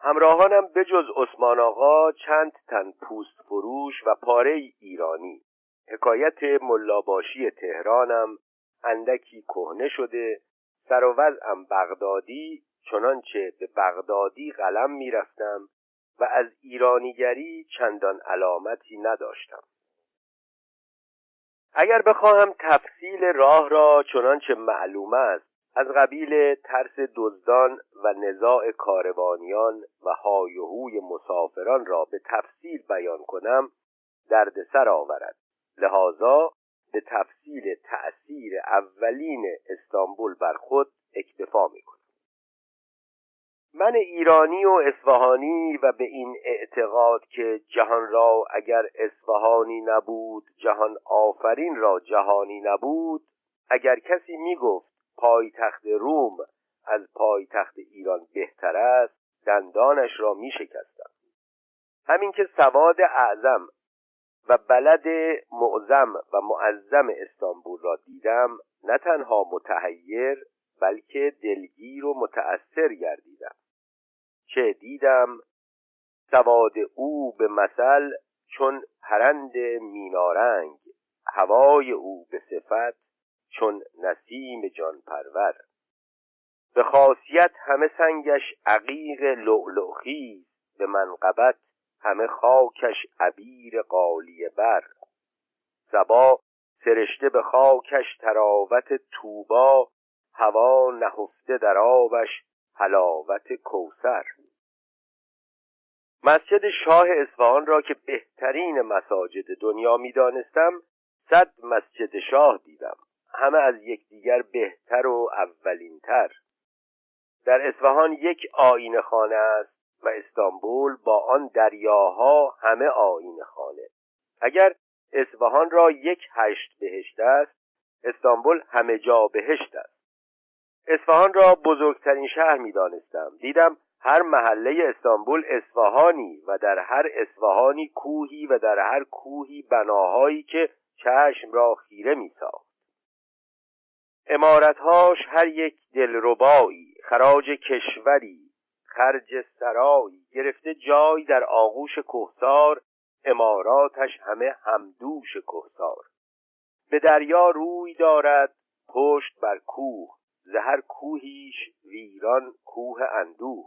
همراهانم بجز عثمان آقا چند تن پوست فروش و پاره ایرانی. حکایت ملاباشی تهرانم اندکی کهنه شده سر و وضعم بغدادی چنانچه به بغدادی قلم می‌رفتم و از ایرانیگری چندان علامتی نداشتم. اگر بخواهم تفصیل راه را چنانچه معلوم است از قبیل ترس دزدان و نزاع کاروانیان و هایهوی مسافران را به تفصیل بیان کنم دردسر آورد. لحاظا به تفصیل تأثیر اولین استانبول بر خود اکتفا می‌کنم. من ایرانی و اصفهانی و به این اعتقاد که جهان را اگر اصفهانی نبود جهان آفرین را جهانی نبود اگر کسی می‌گفت پایتخت روم از پایتخت ایران بهتر است دندانش را می شکستم همین که سواد اعظم و بلد معظم و معظم استانبول را دیدم نه تنها متحیر بلکه دلگیر و متأثر گردیدم. چه دیدم سواد او به مثل چون پرند مینارنگ هوای او به صفت چون نسیم جان پرور به خاصیت همه سنگش عقیق لؤلؤخیز به منقبت همه خاکش عبیر قالیه بر. زبا سرشته به خاکش تراوت توبا هوا نهفته در آبش حلاوت کوسر مسجد شاه اصفهان را که بهترین مساجد دنیا می‌دانستم صد مسجد شاه دیدم. همه از یکدیگر بهتر و اولینتر. در اصفهان یک آینه خانه است و استانبول با آن دریاها همه آینه خانه. اگر اصفهان را یک هشت بهشت است استانبول همه جا بهشت است. اصفهان را بزرگترین شهر می دانستم. دیدم هر محله استانبول اصفهانی و در هر اصفهانی کوهی و در هر کوهی بناهایی که چشم را خیره می ساخت امارتهاش هر یک دلربایی خراج کشوری خرج سرایی گرفته جای در آغوش کوهسار اماراتش همه همدوش کوهسار. به دریا روی دارد پشت بر کوه. زهر کوهیش ویران کوه اندوه.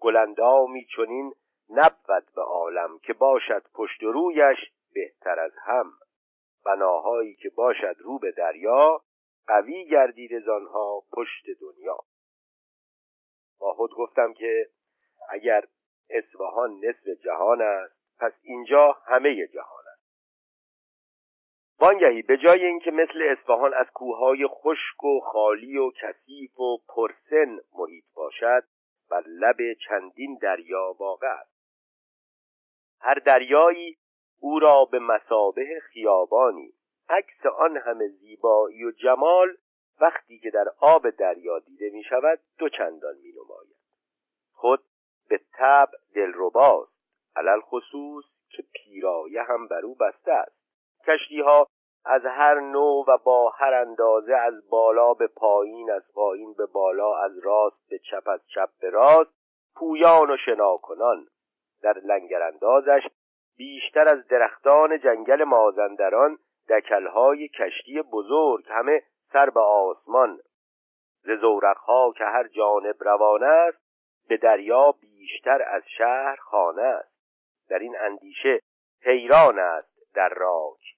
گلندامی چنین نبود به عالم که باشد پشت رویش بهتر از هم. بناهایی که باشد رو به دریا قوی گردید زانها پشت دنیا. با خود گفتم که اگر اصفهان نصف جهان است پس اینجا همه جهان وانگهی به جای اینکه مثل اصفهان از کوههای خشک و خالی و کثیف و پرسن محیط باشد بر لب چندین دریا واقع است. هر دریایی او را به مسابه خیابانی عکس آن همه زیبایی و جمال وقتی که در آب دریا دیده می شود دو چندان می نماید خود به طب دلرباست علل خصوص که پیرایه هم بر او بسته است. کشتی ها از هر نوع و با هر اندازه از بالا به پایین از پایین به بالا از راست به چپ از چپ به راست پویان و شناکنان. در لنگراندازش بیشتر از درختان جنگل مازندران دکلهای کشتی بزرگ همه سر به آسمان. ز زورقها که هر جانب روانه است به دریا بیشتر از شهر خانه است. در این اندیشه حیران است در راک.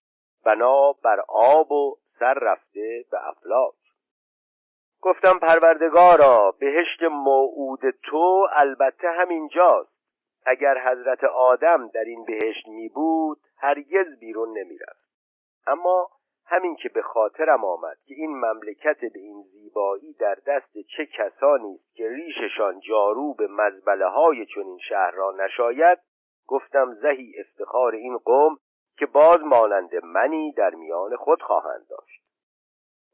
بنا بر آب و سر رفته به افلاک گفتم پروردگارا بهشت موعود تو البته همینجاست اگر حضرت آدم در این بهشت می بود هرگز بیرون نمی رفت. اما همین که به خاطرم آمد که این مملکت به این زیبایی در دست چه کسانی است که ریششان جارو به مزبله های چنین شهر را نشاید گفتم زهی افتخار این قوم که باز مانند منی در میان خود خواهند داشت.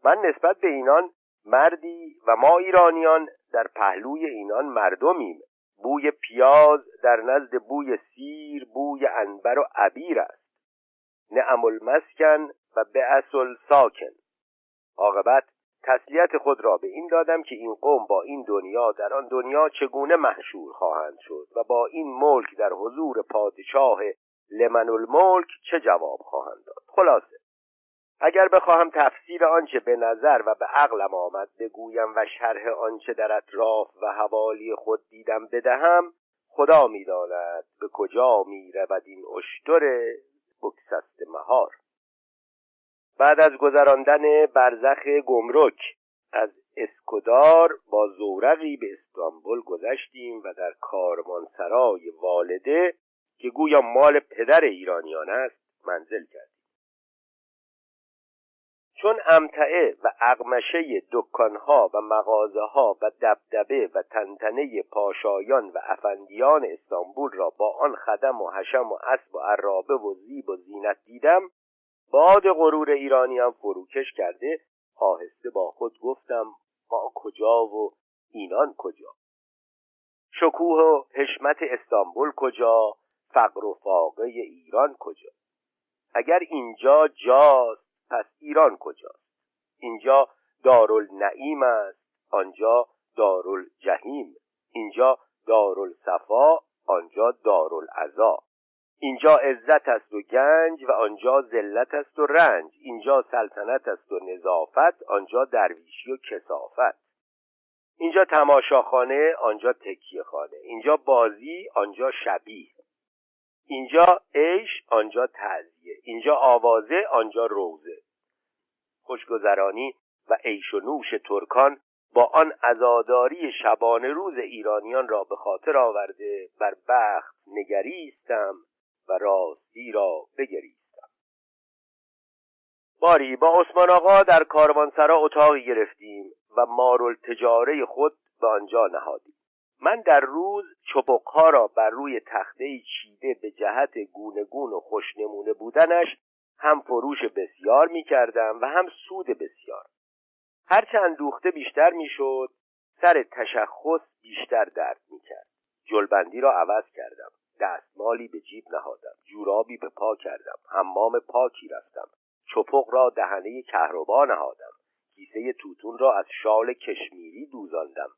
من نسبت به اینان مردی و ما ایرانیان در پهلوی اینان مردمیم. بوی پیاز در نزد بوی سیر بوی انبر و عبیر است. نعم المسکن و به اصل ساکن عاقبت تسلیت خود را به این دادم که این قوم با این دنیا در آن دنیا چگونه محشور خواهند شد و با این ملک در حضور پادشاه لمن الملک چه جواب خواهند داد؟ خلاصه اگر بخواهم تفسیر آنچه به نظر و به عقلم آمد بگویم و شرح آنچه در اطراف و حوالی خود دیدم بدهم خدا می‌داند به کجا می‌رود این اشتر بکسست مهار. بعد از گذراندن برزخ گمرک از اسکودار با زورقی به استانبول گذشتیم و در کاروانسرای والده که گویا مال پدر ایرانیان است منزل کردیم. چون امتعه و اقمشه دکانها و مغازه ها و دبدبه و تنتنه پاشایان و افندیان استانبول را با آن خدم و حشم و اسب و عرابه و زیب و زینت دیدم باد غرور ایرانیان فروکش کرده آهسته با خود گفتم ما کجا و اینان کجا؟ شکوه و حشمت استانبول کجا؟ فقر و فاقه ایران کجا؟ اگر اینجا جاست پس ایران کجاست؟ اینجا دارالنعیم است آنجا دارالجحیم. اینجا دارالصفا آنجا دارالعزا. اینجا عزت است و گنج و آنجا ذلت است و رنج. اینجا سلطنت است و نظافت آنجا درویشی و کسافت. اینجا تماشاخانه آنجا تکیه خانه اینجا بازی آنجا شبیه. اینجا عیش آنجا تعذیه اینجا آوازه آنجا روزه. خوشگذرانی و عیش و نوش ترکان با آن عزاداری شبانه روز ایرانیان را به خاطر آورده بر بخت نگریستم و راستی را بگریستم. باری با عثمان آقا در کاروانسرا اتاقی گرفتیم و مارل تجاره خود به آنجا نهادیم. من در روز چپقها را بر روی تخته چیده به جهت گونگون و خوشنمونه بودنش هم فروش بسیار می کردم و هم سود بسیار. هرچند دوخته بیشتر می شد سر تشخص بیشتر درد می کرد جلبندی را عوض کردم دستمالی به جیب نهادم جورابی به پا کردم حمام پاکی رفتم چپق را دهنه کهربا نهادم کیسه توتون را از شال کشمیری دوزاندم.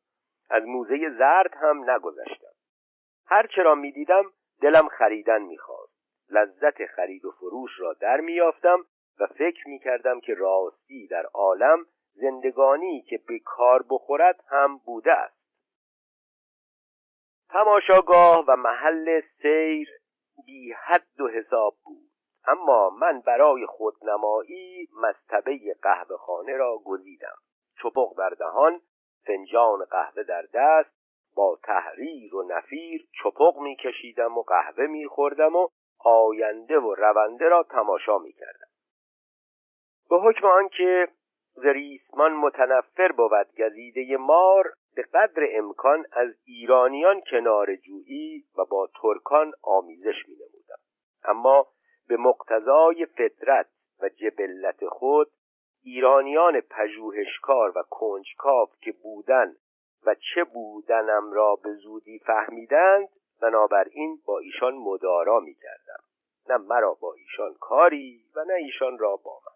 از موزه زرد هم نگذشتم. هر چرا می‌دیدم دلم خریدن می‌خواست. لذت خرید و فروش را در میافتم و فکر می‌کردم که راستی در عالم زندگانی که به کار بخورد هم بوده است. تماشاگاه و محل سیر بی حد و حساب بود. اما من برای خودنمایی مستبه قهوه خانه را گزیدم. چپق در دهان فنجان قهوه در دست با تحریر و نفیر چپق میکشیدم و قهوه میخوردم و آینده و رونده را تماشا می‌کردم. به حکم آنکه زریسمان متنفر بود گزیده مار به قدر امکان از ایرانیان کنار جویی و با ترکان آمیزش می نمودم اما به مقتضای فطرت و جبلت خود ایرانیان پژوهشکار و کنجکاو که بودن و چه بودنم را به زودی فهمیدند بنابراین با ایشان مدارا می کردم نه مرا با ایشان کاری و نه ایشان را با من.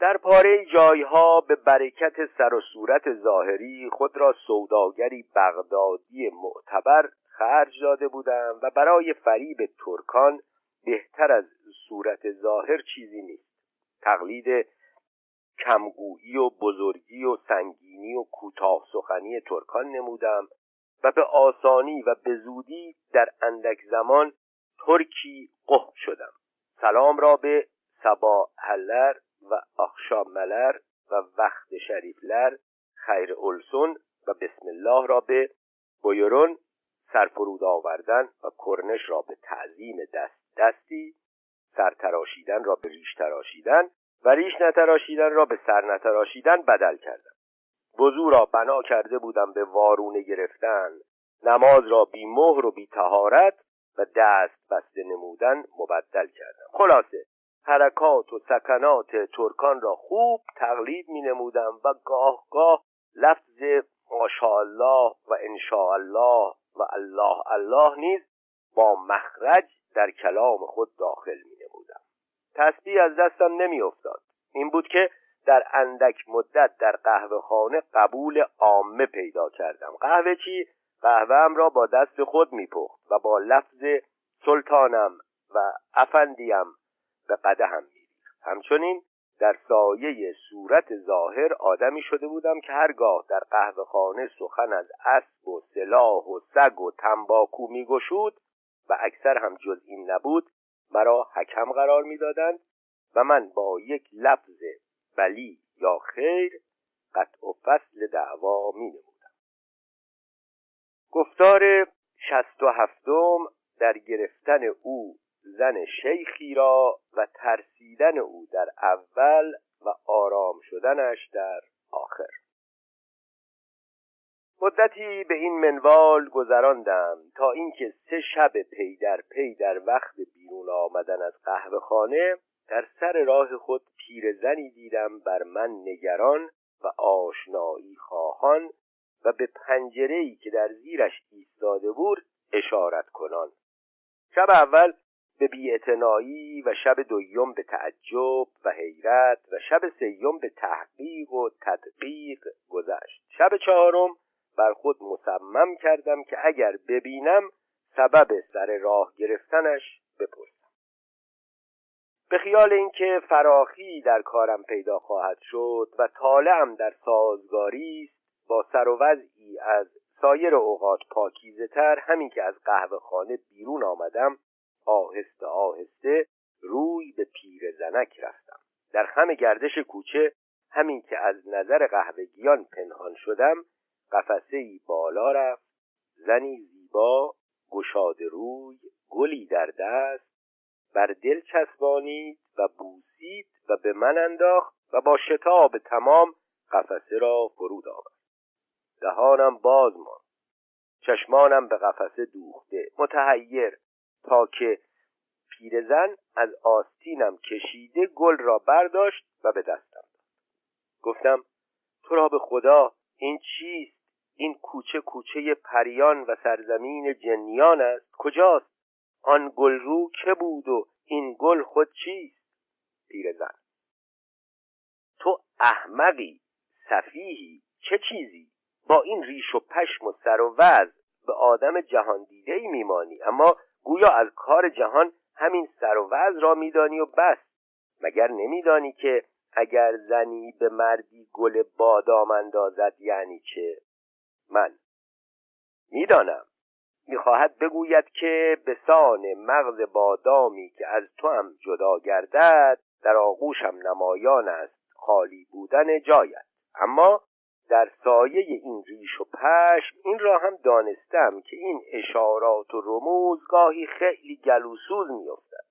در پاره جایها به برکت سر و صورت ظاهری خود را سوداگری بغدادی معتبر خرج داده بودم و برای فریب ترکان بهتر از صورت ظاهر چیزی نیست. تقلید کمگویی و بزرگی و سنگینی و کوتاه سخنی ترکان نمودم و به آسانی و به زودی در اندک زمان ترکی قه شدم. سلام را به سبا هلر و آخشام ملر و وقت شریفلر خیر اولسون و بسم الله را به بویرون سرفرود آوردن و کرنش را به تعظیم دست دستی سرتراشیدن را به ریش تراشیدن و ریش نتراشیدن را به سر نتراشیدن بدل کردم. وضو را بنا کرده بودم به وارونه گرفتن نماز را بی مهر و بی تهارت و دست بسته نمودن مبدل کردم. خلاصه حرکات و سکنات ترکان را خوب تقلید می نمودم و گاه گاه لفظ ماشاءالله و انشاءالله و الله الله نیز با مخرج در کلام خود داخل می تسبیح از دستم نمی افتاد این بود که در اندک مدت در قهوه خانه قبول عامه پیدا کردم. قهوه چی؟ قهوه را با دست خود میپخت و با لفظ سلطانم و افندیم به قدهم میریخت. همچنین در سایه صورت ظاهر آدمی شده بودم که هرگاه در قهوه خانه سخن از اسب و سلاح و سگ و تنباکو میگشود و اکثر هم جز این نبود مرا حکم قرار می‌دادند و من با یک لفظ ولی یا خیر قطع و فصل دعوا می نمودم گفتار شست و هفتم در گرفتن او زن شیخی را و ترسیدن او در اول و آرام شدنش در آخر. مدتی به این منوال گذراندم تا اینکه سه شب پی در پی در وقت بیرون آمدن از قهوه خانه در سر راه خود پیرزنی دیدم بر من نگران و آشنایی خواهان و به پنجره‌ای که در زیرش ایستاده بود اشارت کنان. شب اول به بیاعتنایی و شب دوم به تعجب و حیرت و شب سیوم به تحقیق و تدقیق گذشت. شب چهارم بر خود مصمم کردم که اگر ببینم سبب سر راه گرفتنش بپرسم. به خیال اینکه فراخی در کارم پیدا خواهد شد و طالعم در سازگاری است با سر و وضعی از سایر اوقات پاکیزه تر همین که از قهوه خانه بیرون آمدم آهسته آهسته روی به پیر زنک رفتم. در خم گردش کوچه همین که از نظر قهوهگیان پنهان شدم قفسه ای بالا رفت زنی زیبا گشاد روی گلی در دست بر دل چسبانید و بوسید و به من انداخت و با شتاب تمام قفسه را فرود آورد. دهانم باز ماند. چشمانم به قفسه دوخته. متحیر. تا که پیرزن از آستینم کشیده گل را برداشت و به دستم داد. گفتم تو را به خدا این چیست؟ این کوچه کوچه پریان و سرزمین جنیان است. کجاست؟ آن گلرو که بود و این گل خود چیست؟ پیرزن تو احمقی سفیهی چه چیزی؟ با این ریش و پشم و سر و وز به آدم جهان دیده ای میمانی اما گویا از کار جهان همین سر و وز را میدانی و بس. مگر نمیدانی که اگر زنی به مردی گل بادام اندازد یعنی چه؟ من. می‌دانم. می‌خواهد بگوید که به سان مغز بادامی که از تو هم جدا گردد در آغوشم نمایان است خالی بودن جایت. اما در سایه این ریش و پشم این را هم دانستم که این اشارات و رموز گاهی خیلی گلوسوز میافتد.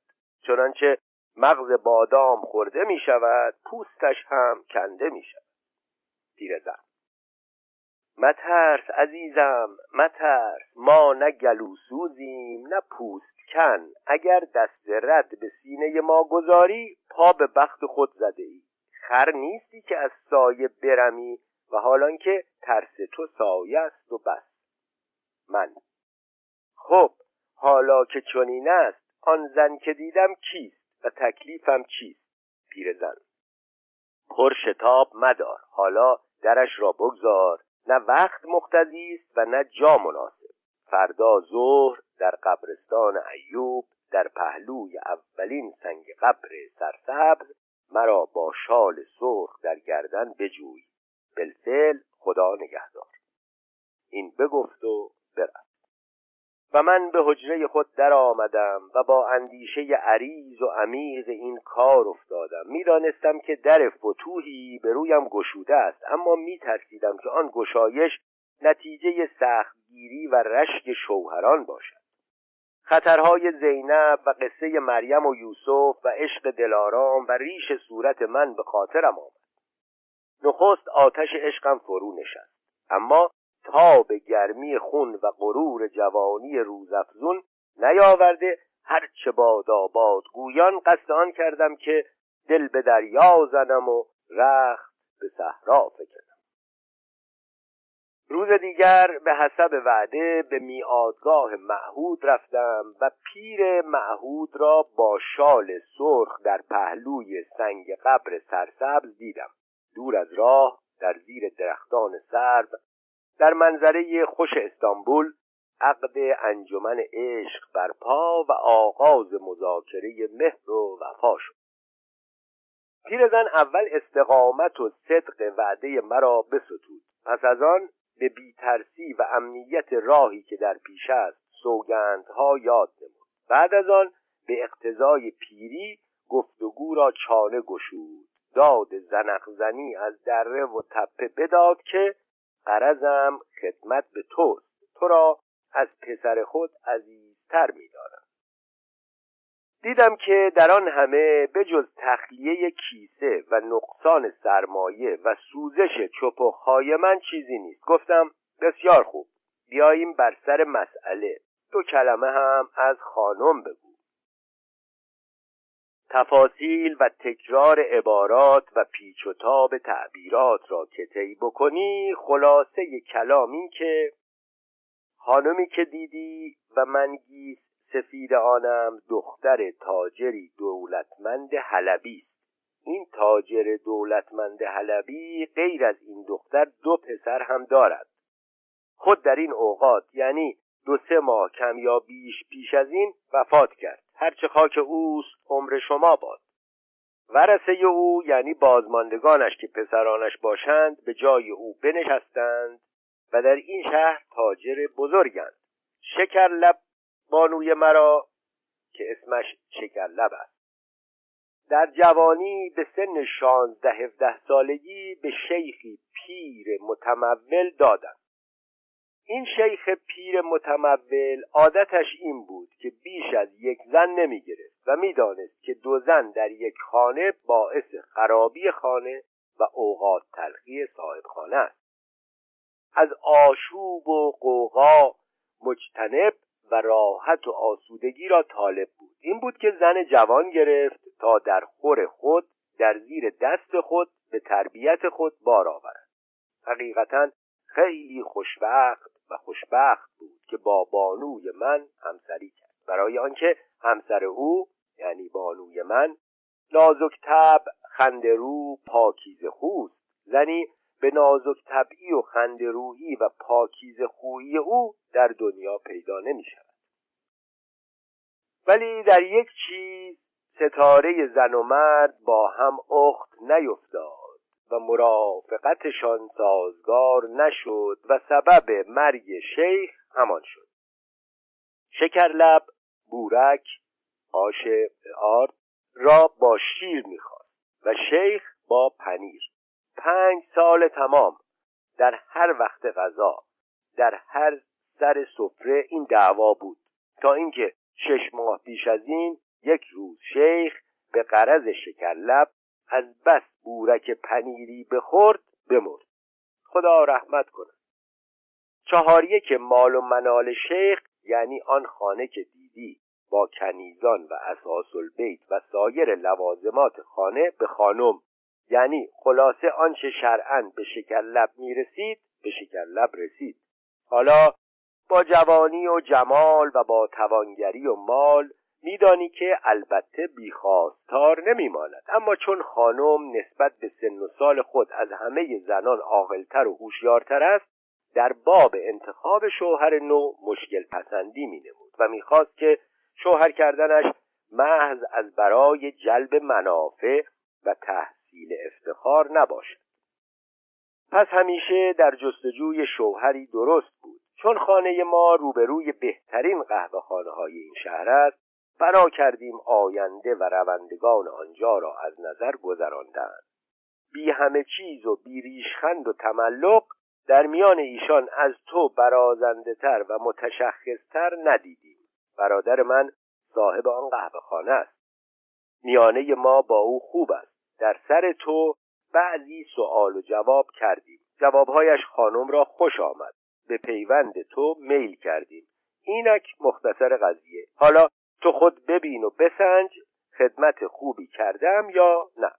چنانچه مغز بادام خورده می شود پوستش هم کنده می شود زن مترس عزیزم مترس. ما نه گلوسوزیم نه پوست کن. اگر دست رد به سینه ما گذاری پا به بخت خود زده ای خر نیستی که از سایه برمی و حالان که ترس تو سایه است و بس. من. خب حالا که چنین است آن زن که دیدم کیست و تکلیفم چیست؟ پیرزن. پر شتاب مدار. حالا درش را بگذار. نه وقت مختزی است و نه جا مناسب. فردا ظهر در قبرستان ایوب در پهلوی اولین سنگ قبر سرسبز مرا با شال سرخ در گردن بجوی. بالفعل خدا نگهدار. این بگفت و برفت. و من به حجره خود در آمدم و با اندیشه عریض و عمیق این کار افتادم. می‌دانستم که در فتوحی به رویم گشوده است اما میترسیدم که آن گشایش نتیجه سختگیری و رشک شوهران باشد. خطرهای زینب و قصه مریم و یوسف و عشق دلارام و ریش صورت من به خاطرم آمد. نخست آتش عشقم فرو نشست اما تا به گرمی خون و غرور جوانی روزافزون نیاورده هرچه باد آباد گویان قصد آن کردم که دل به دریا زنم و رخت به صحرا فکنم. روز دیگر به حسب وعده به میادگاه معهود رفتم و پیر معهود را با شال سرخ در پهلوی سنگ قبر سرسبز دیدم. دور از راه در زیر درختان سرو در منظره خوش استانبول عقد انجمن عشق برپا و آغاز مذاکره مهر و وفا شد. پیرزن اول استقامت و صدق وعده مرا بستود. پس از آن به بیترسی و امنیت راهی که در پیش است سوگندها یاد نمود. بعد از آن به اقتضای پیری گفتگو را چانه گشود. داد زنی از دره و تپه بداد که قرضم خدمت به توست. تو را از پسر خود عزیزتر میدارم دیدم که در آن همه بجز تخلیه کیسه و نقصان سرمایه و سوزش چپخهای من چیزی نیست. گفتم بسیار خوب. بیاییم بر سر مسئله. دو کلمه هم از خانم بگو. تفاصیل و تکرار عبارات و پیچ و تاب تعبیرات را که بکنی خلاصه کلام این که خانمی که دیدی و من گیس سفید آنم دختر تاجری دولتمند حلبی است. این تاجر دولتمند حلبی غیر از این دختر دو پسر هم دارد. خود در این اوقات یعنی دو سه ماه کم یا بیش پیش از این وفات کرد. هرچه خاک اوست عمر شما باد. ورسه او یعنی بازماندگانش که پسرانش باشند به جای او بنشستند و در این شهر تاجر بزرگند. شکر لب بانوی مرا که اسمش شکر لب است. در جوانی به سن شانزده هفده سالگی به شیخی پیر متمول دادم. این شیخ پیر متمول عادتش این بود که بیش از یک زن نمی گرفت و می‌دانست که دو زن در یک خانه باعث خرابی خانه و اوقات تلخی صاحب خانه است. از آشوب و قوقا مجتنب و راحت و آسودگی را طالب بود. این بود که زن جوان گرفت تا در خور خود در زیر دست خود به تربیت خود بار آورد. حقیقتا خیلی خوشبخت و خوشبخت بود که با بانوی من همسری کرد. برای آنکه همسر او یعنی بانوی من نازک تب خندرو پاکیز خوست. زنی به نازک طبعی و خندرویی و پاکیز خویی او در دنیا پیدا نمی شود ولی در یک چیز ستاره زن و مرد با هم اخت نیفتاد. و مرافقتشان سازگار نشد و سبب مرگ شیخ همان شد. شکرلب بورک آش آرد را با شیر می‌خواست و شیخ با پنیر. پنج سال تمام در هر وقت غذا در هر سر سفره این دعوا بود تا اینکه شش ماه پیش از این یک روز شیخ به قرض شکرلب از بس بورک پنیری بخورد بمرد. خدا رحمت کند چهاریه که مال و منال شیخ یعنی آن خانه که دیدی با کنیزان و اساس البیت و سایر لوازمات خانه به خانم. یعنی خلاصه آنچه شرعا به شکر لب می‌رسید به شکر لب رسید. حالا با جوانی و جمال و با توانگری و مال میدانی که البته بیخواستار نمیماند. اما چون خانم نسبت به سن و سال خود از همه زنان عاقلتر و هوشیارتر است در باب انتخاب شوهر نو مشکل پسندی می نمود و می‌خواست که شوهر کردنش محض از برای جلب منافع و تحصیل افتخار نباشد. پس همیشه در جستجوی شوهری درست بود. چون خانه ما روبروی بهترین قهوه خانه های این شهر است بنا کردیم آینده و روندگان آنجا را از نظر گذراندند بی همه چیز و بی ریشخند و تملق در میان ایشان از تو برازنده تر و متشخصتر ندیدیم. برادر من صاحب آن قهوه خانه است. میانه ما با او خوب است. در سر تو بعضی سوال و جواب کردیم. جوابهایش خانم را خوش آمد. به پیوند تو میل کردیم. اینک مختصر قضیه. حالا تو خود ببین و بسنج خدمت خوبی کردم یا نه.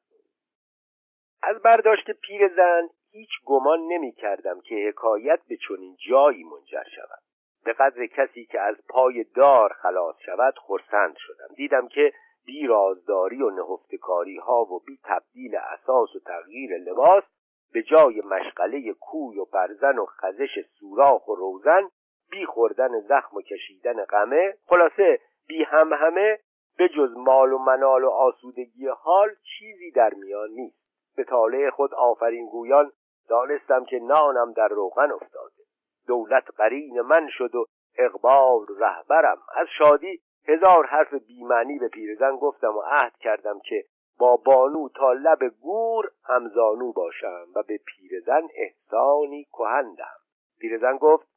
از برداشت پیر زن هیچ گمان نمی کردم که حکایت به چنین جایی منجر شود. به قدر کسی که از پای دار خلاص شود خرسند شدم. دیدم که بی رازداری و نهفتکاری ها و بی تبدیل اساس و تغییر لباس به جای مشغله کوی و برزن و خزش سوراخ و روزن بی خوردن زخم و کشیدن غمه خلاصه بی هم همه به جز مال و منال و آسودگی حال چیزی در میان نیست. به طالع خود آفرین گویان دانستم که نانم در روغن افتاده. دولت قرین من شد و اقبال رهبرم. از شادی هزار حرف بیمعنی به پیرزن گفتم و عهد کردم که با بانو تا لب گور همزانو باشم و به پیرزن احسانی کهندم. پیرزن گفت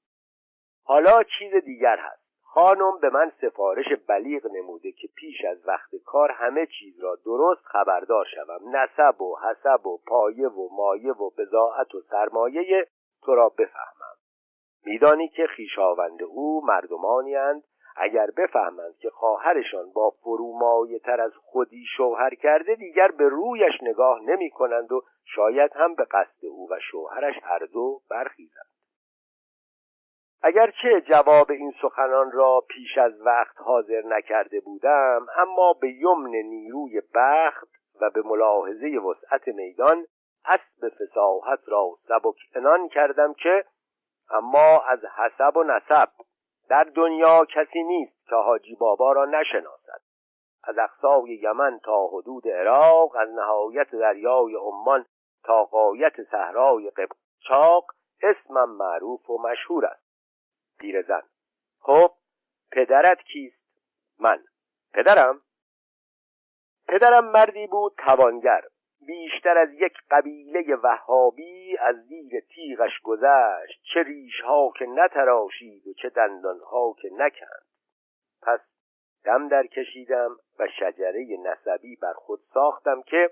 حالا چیز دیگر هست. خانم به من سفارش بلیغ نموده که پیش از وقت کار همه چیز را درست خبردار شوم. نسب و حسب و پایه و مایه و بزاعت و سرمایه تو را بفهمم. میدانی که خیشاوند او مردمانی اگر بفهمند که خواهرشان با فرومایه تر از خودی شوهر کرده دیگر به رویش نگاه نمی کنند و شاید هم به قصد او و شوهرش هر دو برخیزند. اگرچه جواب این سخنان را پیش از وقت حاضر نکرده بودم اما به یمن نیروی بخت و به ملاحظه وسعت میدان اسب فساحت را سبک کردم که اما از حسب و نسب در دنیا کسی نیست که حاجی بابا را نشناسد. از اقصای یمن تا حدود عراق از نهایت دریای عمان تا قایت صحرای قبچاق اسمم معروف و مشهور است. پیرزن خب پدرت کیست؟ من. پدرم؟ پدرم مردی بود توانگر. بیشتر از یک قبیله وهابی از زیر تیغش گذشت. چه ریشها که نتراشید و چه دندانها که نکند. پس دم در کشیدم و شجره نسبی بر خود ساختم که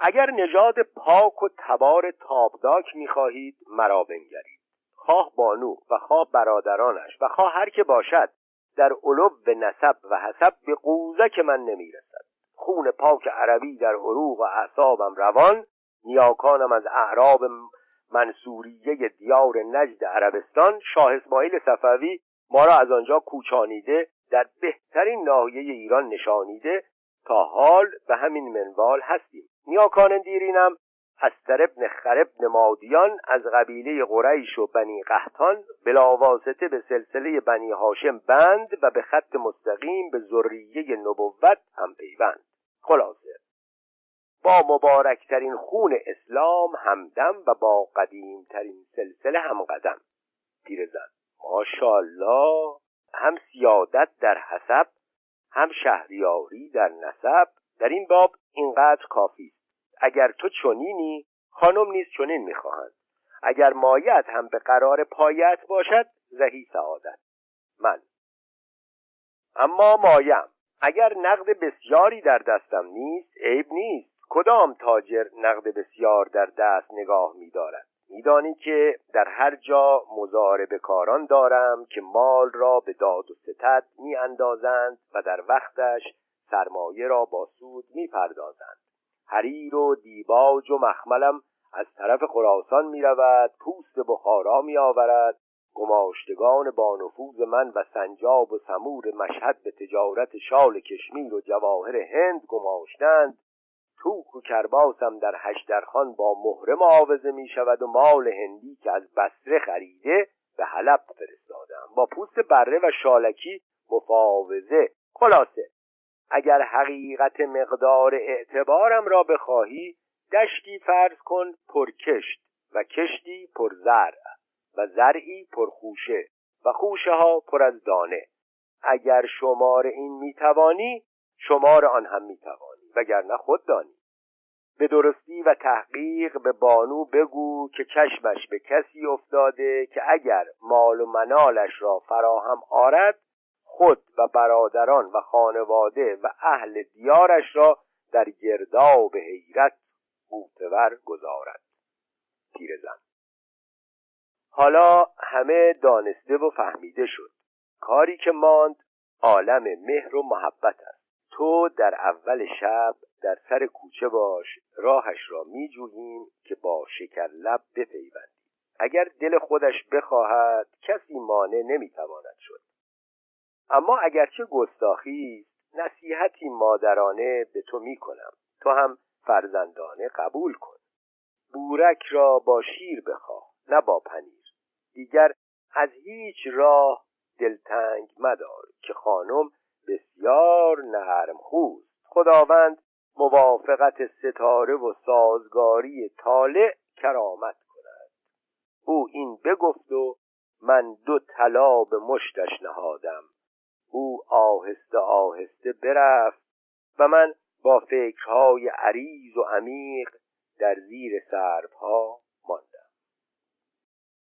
اگر نژاد پاک و تبار تابداک می‌خواهید مرا بنگرید. خواه بانو و خواه برادرانش و خواه هر که باشد در علو به نسب و حسب به قوزک من نمی‌رسد. خون پاک عربی در عروق و اعصابم روان نیاکانم از اعراب منصوریه دیار نجد عربستان. شاه اسماعیل صفوی ما را از آنجا کوچانیده در بهترین ناحیه ایران نشانیده. تا حال به همین منوال هستیم. نیاکان دیرینم استر ابن خرب نمادیان از قبیله قریش و بنی قهتان بلاواسطه به سلسله بنی هاشم بند و به خط مستقیم به ذریه نبوت هم پیوند. خلاصه با مبارکترین خون اسلام همدم و با قدیمترین سلسله هم قدم. پیرزن ماشاءالله هم سیادت در حسب هم شهریاری در نسب. در این باب اینقدر کافی است. اگر تو چنینی خانم نیز چنین می‌خواهند اگر مایت هم به قرار پایت باشد زهی سعادت. من. اما مایم. اگر نقد بسیاری در دستم نیست عیب نیست. کدام تاجر نقد بسیار در دست نگاه می‌دارد؟ میدانی که در هر جا مزارب کاران دارم که مال را به داد و ستد می اندازند و در وقتش سرمایه را با سود می پردازند حریر و دیباج و مخملم از طرف خراسان می رود پوست بخارا می آورد گماشتگان بانفوز من و سنجاب و سمور مشهد به تجارت شال کشمیر و جواهر هند گماشتند. توک و کرباسم در هشترخان با مهره معاوضه می شود و مال هندی که از بسره خریده به حلب فرستادم. با پوست بره و شالکی مفاوضه. خلاصه اگر حقیقت مقدار اعتبارم را بخواهی دشتی فرض کن پرکشت و کشتی پرزرع و زرعی پرخوشه و خوشه ها پر از دانه. اگر شمار این می‌توانی شمار آن هم می‌توانی وگرنه خود دانی. به درستی و تحقیق به بانو بگو که چشمش به کسی افتاده که اگر مال و منالش را فراهم آرد خود و برادران و خانواده و اهل دیارش را در گرداب حیرت قوتور گذارد. پیرزن. حالا همه دانسته و فهمیده شد. کاری که ماند عالم مهر و محبت است. تو در اول شب در سر کوچه باش راهش را می جوییم که با شکر لب بپیوندیم. اگر دل خودش بخواهد کسی مانع نمی‌تواند شد. اما اگرچه گستاخی نصیحتی مادرانه به تو می کنم تو هم فرزندانه قبول کن. بورک را با شیر بخواه نه با پنیر. دیگر از هیچ راه دلتنگ مدار که خانم بسیار نرم خوست خداوند موافقت ستاره و سازگاری طالع کرامت کند. او این بگفت و من دو طلا به مشتش نهادم. او آهسته آهسته برفت و من با فکرهای عریض و عمیق در زیر سربها